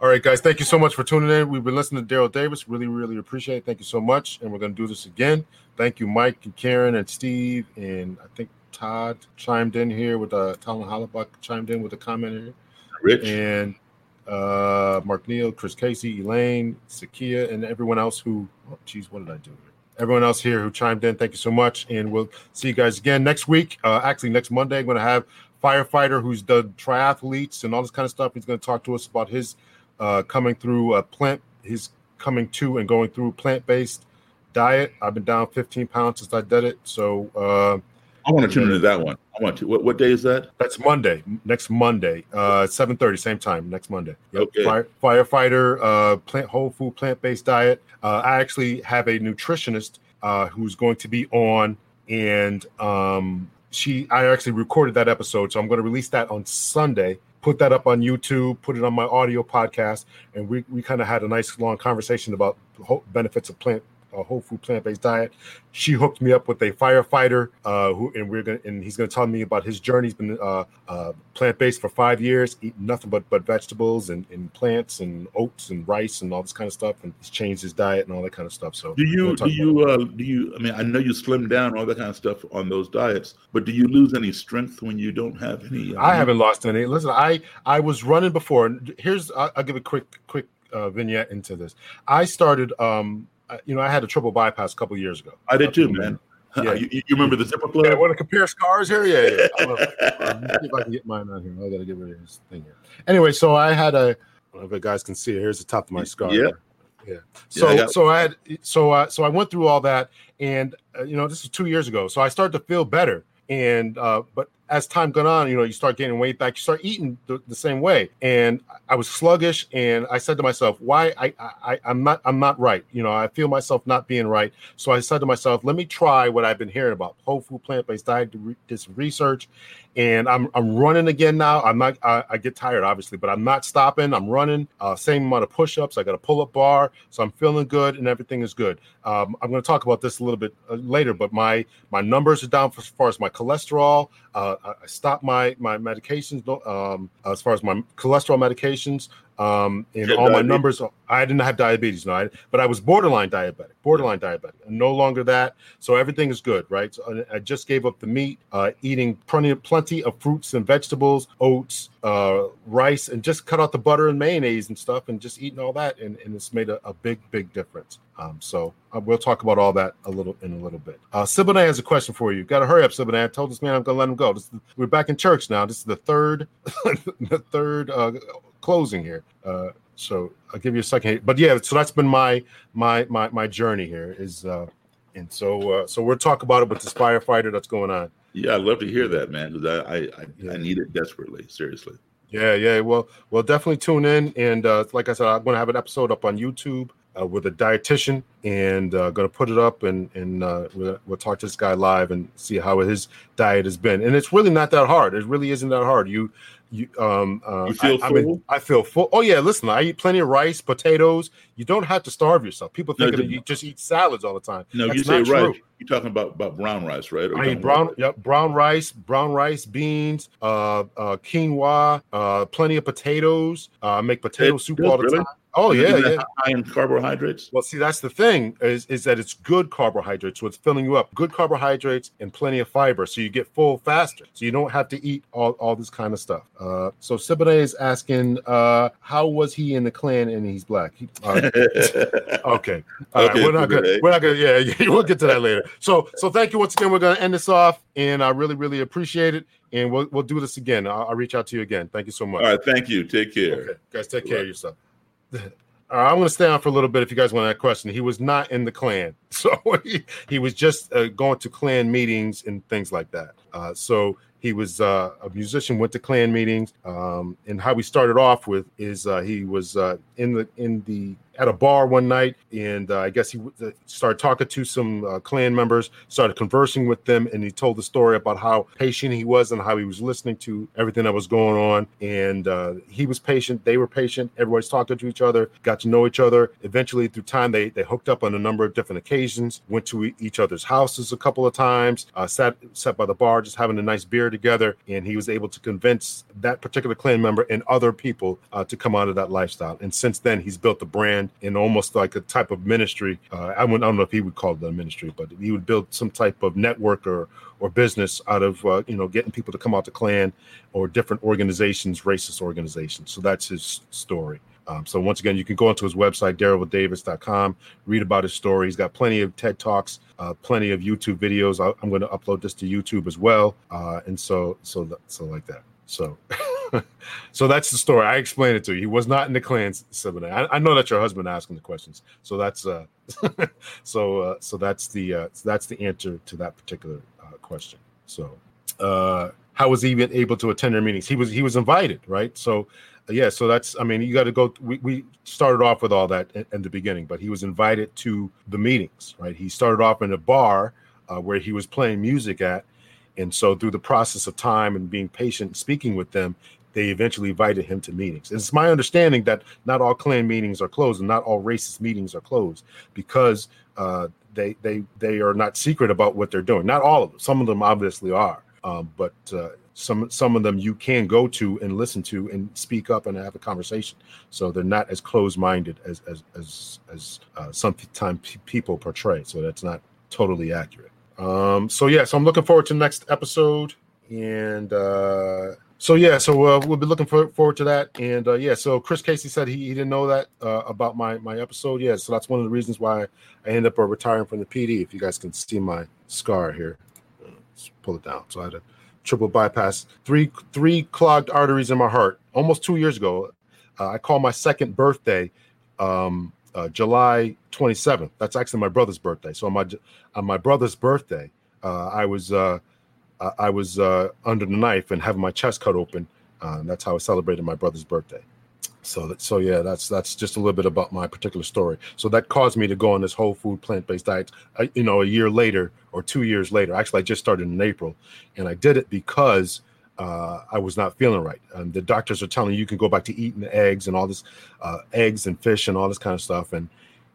Speaker 4: all right, guys. Thank you so much for tuning in. We've been listening to Daryl Davis. Really, really appreciate it. Thank you so much. And we're going to do this again. Thank you, Mike and Karen and Steve and I think Todd chimed in here with uh, Talon Hollenbach chimed in with a comment here.
Speaker 5: Rich
Speaker 4: and uh, Mark Neal, Chris Casey, Elaine, Sakia, and everyone else who. Oh, geez, what did I do? Everyone else here who chimed in, thank you so much, and we'll see you guys again next week. Uh, actually, next Monday, I'm going to have firefighter who's done triathletes and all this kind of stuff. He's going to talk to us about his uh, coming through a plant, his coming to and going through plant-based diet. I've been down 15 pounds since I did it, so. Uh,
Speaker 5: I want to tune into that one. I want to. What, what day is that?
Speaker 4: That's Monday. Next Monday, uh, seven thirty, same time. Next Monday. Yep.
Speaker 5: Okay.
Speaker 4: Fire, firefighter, uh, plant whole food, plant based diet. Uh, I actually have a nutritionist uh, who's going to be on, and um, she. I actually recorded that episode, so I'm going to release that on Sunday. Put that up on YouTube. Put it on my audio podcast, and we we kind of had a nice long conversation about the benefits of plant a whole food plant based diet. She hooked me up with a firefighter uh, who, and we're gonna, and he's gonna tell me about his journey. He's been uh, uh, plant based for five years, eating nothing but but vegetables and, and plants and oats and rice and all this kind of stuff, and he's changed his diet and all that kind of stuff. So
Speaker 5: do you do you uh, do you? I mean, I know you slim down all that kind of stuff on those diets, but do you lose any strength when you don't have any?
Speaker 4: I haven't lost any. Listen, I I was running before. And Here's I'll, I'll give a quick quick uh, vignette into this. I started um you know, I had a triple bypass a couple years ago.
Speaker 5: I did too, man. Yeah, you, you, remember the zipper club?
Speaker 4: Yeah, want to compare scars here? Yeah, yeah. See if I can get mine on here. I got to get rid of this thing here. Anyway, so I had a. I don't know if you guys can see it. Here's the top of my scar.
Speaker 5: Yeah.
Speaker 4: Yeah. So
Speaker 5: Yeah, I
Speaker 4: so I had so uh, so I went through all that, and uh, you know this was two years ago. So I started to feel better, and uh, but as time gone on, you know you start gaining weight back. You start eating the, the same way, and I was sluggish, and I said to myself, "Why I, I I'm not I'm not right." You know I feel myself not being right. So I said to myself, "Let me try what I've been hearing about whole food plant based diet." Did some research, and I'm I'm running again now. I'm not I, I get tired obviously, but I'm not stopping. I'm running uh, same amount of push-ups. I got a pull-up bar, so I'm feeling good and everything is good. Um, I'm going to talk about this a little bit uh, later, but my my numbers are down as far as my cholesterol. Uh, I, stopped my my medications um, as far as my cholesterol medications. Um, and all my numbers. I didn't have diabetes, no, I, but I was borderline diabetic. Borderline diabetic. No longer that. So everything is good, right? So I just gave up the meat, uh, eating plenty plenty of fruits and vegetables, oats, uh, rice, and just cut out the butter and mayonnaise and stuff, and just eating all that, and, and it's made a, a big, big difference. Um, so uh, we'll talk about all that a little in a little bit. Uh, Siboney has a question for you. Got to hurry up, Siboney. I told this man I'm going to let him go. This we're back in church now. This is the third, the third uh, closing here. Uh, so I'll give you a second. But yeah, so that's been my my my my journey here. Is uh, and so uh, so we'll talk about it with this firefighter that's going on.
Speaker 5: Yeah, I'd love to hear that, man, because I I, I, I need it desperately. Seriously.
Speaker 4: Yeah, yeah. Well, well, definitely tune in. And uh, like I said, I'm going to have an episode up on YouTube uh, with a dietitian, and uh, going to put it up, and and uh, we'll, we'll talk to this guy live and see how his diet has been. And it's really not that hard. It really isn't that hard. You. You um uh,
Speaker 5: You feel
Speaker 4: I, I, mean,
Speaker 5: full?
Speaker 4: I feel full. Oh yeah, listen, I eat plenty of rice, potatoes. You don't have to starve yourself. People
Speaker 5: No,
Speaker 4: think that you just eat salads all the time.
Speaker 5: No,
Speaker 4: That's
Speaker 5: you say rice.
Speaker 4: true.
Speaker 5: You're talking about, about brown rice, right? Or
Speaker 4: I eat brown,
Speaker 5: about-
Speaker 4: yep, brown rice, brown rice, beans, uh, uh, quinoa, uh, plenty of potatoes. Uh, I make potato soup all the
Speaker 5: really?
Speaker 4: time. Oh yeah, yeah.
Speaker 5: High in carbohydrates.
Speaker 4: Well, see, that's the thing is, is that it's good carbohydrates, so it's filling you up. Good carbohydrates and plenty of fiber, so you get full faster. So you don't have to eat all, all this kind of stuff. Uh, so Siboney is asking, uh, how was he in the Klan and he's black? He- uh, okay, all right,
Speaker 5: Okay,
Speaker 4: we're not gonna,
Speaker 5: Siboney.
Speaker 4: we're not gonna, yeah, yeah, we'll get to that later. So, so thank you once again. We're gonna end this off, and I really, really appreciate it. And we'll we'll do this again. I'll, I'll reach out to you again. Thank you so much.
Speaker 5: All right, thank you. Take care.
Speaker 4: Okay, guys, take care of yourself. Uh, I'm going to stay on for a little bit if you guys want that question. He was not in the Klan. so he, he was just uh, going to Klan meetings and things like that. Uh, so he was uh, a musician, went to Klan meetings, um, and how we started off with is uh, he was uh, in the in the at a bar one night, and uh, I guess he started talking to some uh, members, started conversing with them, and he told the story about how patient he was and how he was listening to everything that was going on. And uh, he was patient, they were patient, everybody's talking to each other, got to know each other. Eventually, through time, they they hooked up on a number of different occasions, went to each other's houses a couple of times, uh, sat sat by the bar, just having a nice beer together, and he was able to convince that particular Klan member and other people uh, to come out of that lifestyle. And since then, he's built a brand in almost like a type of ministry. Uh, I, wouldn't, I don't know if he would call it a ministry, but he would build some type of network or or business out of uh, you know getting people to come out to Klan or different organizations, racist organizations. So that's his story. Um, so once again, you can go onto his website, daryldavis.com, read about his story. He's got plenty of TED Talks, uh, plenty of YouTube videos. I, am going to upload this to YouTube as well. Uh, and so, so, so like that. So, so that's the story. I explained it to you. He was not in the Klan seminary. I, I know that your husband asking the questions. So that's uh, so uh, so that's the uh, that's the answer to that particular uh, question. So, uh, how was he even able to attend their meetings? He was he was invited, right? So yeah, so that's I mean, you got to go. We, we started off with all that in, in, the beginning, but he was invited to the meetings, right? He started off in a bar uh, where he was playing music at, and so through the process of time and being patient, speaking with them, they eventually invited him to meetings. And it's my understanding that not all Klan meetings are closed and not all racist meetings are closed because uh, they they they are not secret about what they're doing. Not all of them. Some of them obviously are, um, but uh, some some of them you can go to and listen to and speak up and have a conversation. So they're not as closed minded as as as as uh, sometimes people portray. So that's not totally accurate. Um, so yeah, so I'm looking forward to the next episode, and uh, so yeah, so uh, we'll be looking for, forward to that. And uh, yeah, so Chris Casey said he, he didn't know that uh, about my my episode. Yeah, so that's one of the reasons why I ended up uh, retiring from the PD. If you guys can see my scar here, let's pull it down. So I had a triple bypass, three three clogged arteries in my heart. Almost two years ago, uh, I called my second birthday, um, uh, July 27th. That's actually my brother's birthday. So on my on my brother's birthday, uh, I was uh, I was uh, under the knife and having my chest cut open. Uh, that's how I celebrated my brother's birthday. So that so yeah that's that's just a little bit about my particular story. So that caused me to go on this whole food plant-based diet uh, you know a year later or two years later. Actually i just started in april and i did it because uh, i was not feeling right. And the doctors are telling you you can go back to eating eggs and all this uh, eggs and fish and all this kind of stuff. And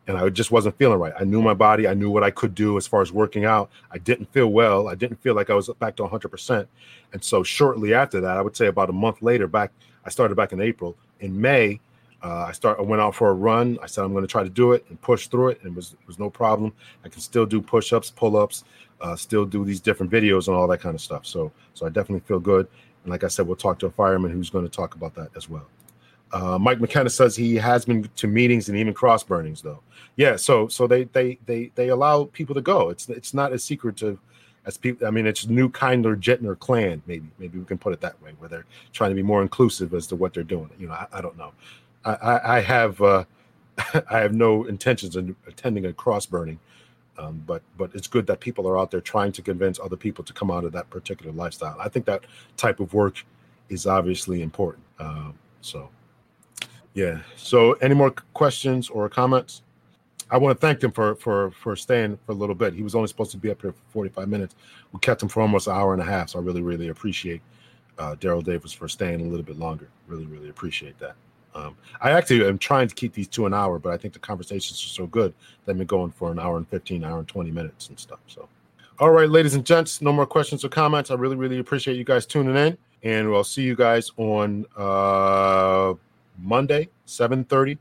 Speaker 4: and i just wasn't feeling right i knew my body i knew what i could do as far as working out i didn't feel well i didn't feel like i was back to 100% and so shortly after that i would say about a month later back i started back in april in May, uh, I start. I went out for a run. I said I'm going to try to do it and push through it, and it was it was no problem. I can still do push-ups, pull-ups, uh, still do these different videos and all that kind of stuff. So so I definitely feel good. And like I said, we'll talk to a fireman who's going to talk about that as well. Uh, Mike McKenna says he has been to meetings and even cross burnings though. Yeah, so so they they they they allow people to go. It's it's not a secret to as people i mean it's new kinder gentler Klan. maybe maybe we can put it that way where they're trying to be more inclusive as to what they're doing you know i, I don't know i i, I have uh i have no intentions of attending a cross burning um, but but it's good that people are out there trying to convince other people to come out of that particular lifestyle i think that type of work is obviously important um, so yeah so any more questions or comments I want to thank him for for for staying for a little bit. He was only supposed to be up here for 45 minutes. We kept him for almost an hour and a half. So I really, really appreciate uh, Daryl Davis for staying a little bit longer. Really, really appreciate that. Um, I actually am trying to keep these to an hour, but I think the conversations are so good that I'm going for an hour and 15, hour and 20 minutes and stuff. So, all right, ladies and gents, no more questions or comments. I really, really appreciate you guys tuning in, and we'll see you guys on uh, Monday, 7:30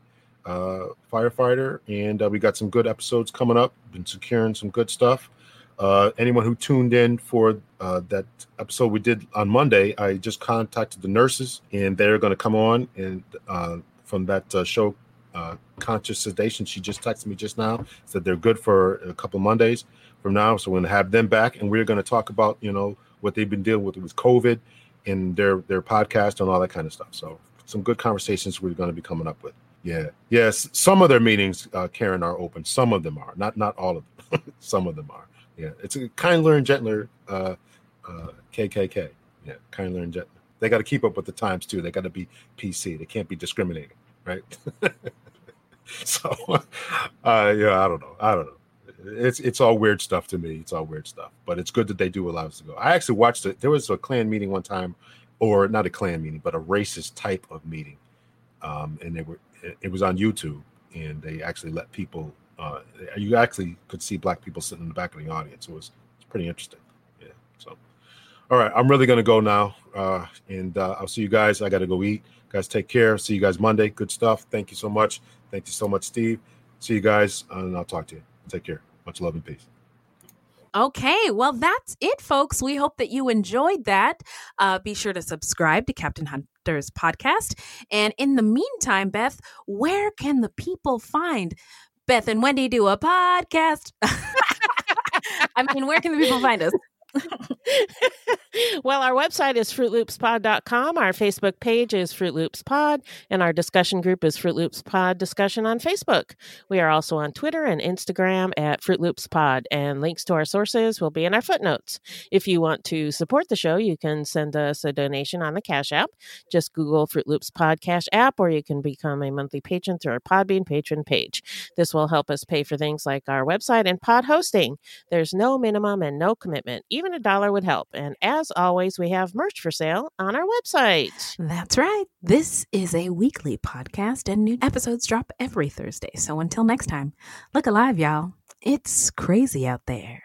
Speaker 4: uh, firefighter, and uh, we got some good episodes coming up. Been securing some good stuff. Uh, anyone who tuned in for uh, that episode we did on Monday, I just contacted the nurses, and they're going to come on and uh, from that uh, show, uh, Conscious Sedation. She just texted me just now, said they're good for a couple Mondays from now. So we're going to have them back, and we're going to talk about you know what they've been dealing with with COVID and their their podcast and all that kind of stuff. So some good conversations we're going to be coming up with. Yeah. Yes. Some of their meetings, uh, Karen, are open. Some of them are. Not not all of them. Some of them are. Yeah. It's a kinder and gentler uh, uh, KKK. Yeah, kindly and gently. They got to keep up with the times too. They got to be PC. They can't be discriminating, right? so, uh, yeah, I don't know. I don't know. It's it's all weird stuff to me. It's all weird stuff. But it's good that they do allow us to go. I actually watched it. There was a Klan meeting one time, or not a Klan meeting, but a racist type of meeting, um, and they were. It was on YouTube, and they actually let people. Uh, you actually could see black people sitting in the back of the audience. It was it's pretty interesting. Yeah. So, all right, I'm really gonna go now, uh, and uh, I'll see you guys. I got to go eat. Guys, take care. See you guys Monday. Good stuff. Thank you so much. Thank you so much, Steve. See you guys, and I'll talk to you. Take care. Much love and peace.
Speaker 3: Okay, well, that's it, folks. We hope that you enjoyed that. Uh, be sure to subscribe to Captain Hunter's podcast. And in the meantime, Beth, where can the people find Beth and Wendy do a podcast? I mean, where can the people find us?
Speaker 2: well, our website is fruitloopspod.com. Our Facebook page is Fruit Loops Pod, and our discussion group is Fruit Loops Pod Discussion on Facebook. We are also on Twitter and Instagram at Fruit Loops Pod, and links to our sources will be in our footnotes. If you want to support the show, you can send us a donation on the Cash App. Just Google Fruit Loops Pod Cash App, or you can become a monthly patron through our Podbean patron page. This will help us pay for things like our website and pod hosting. There's no minimum and no commitment. Even a dollar would help. And as always, we have merch for sale on our website.
Speaker 3: That's right. This is a weekly podcast, and new episodes drop every Thursday. So until next time, look alive, y'all. It's crazy out there.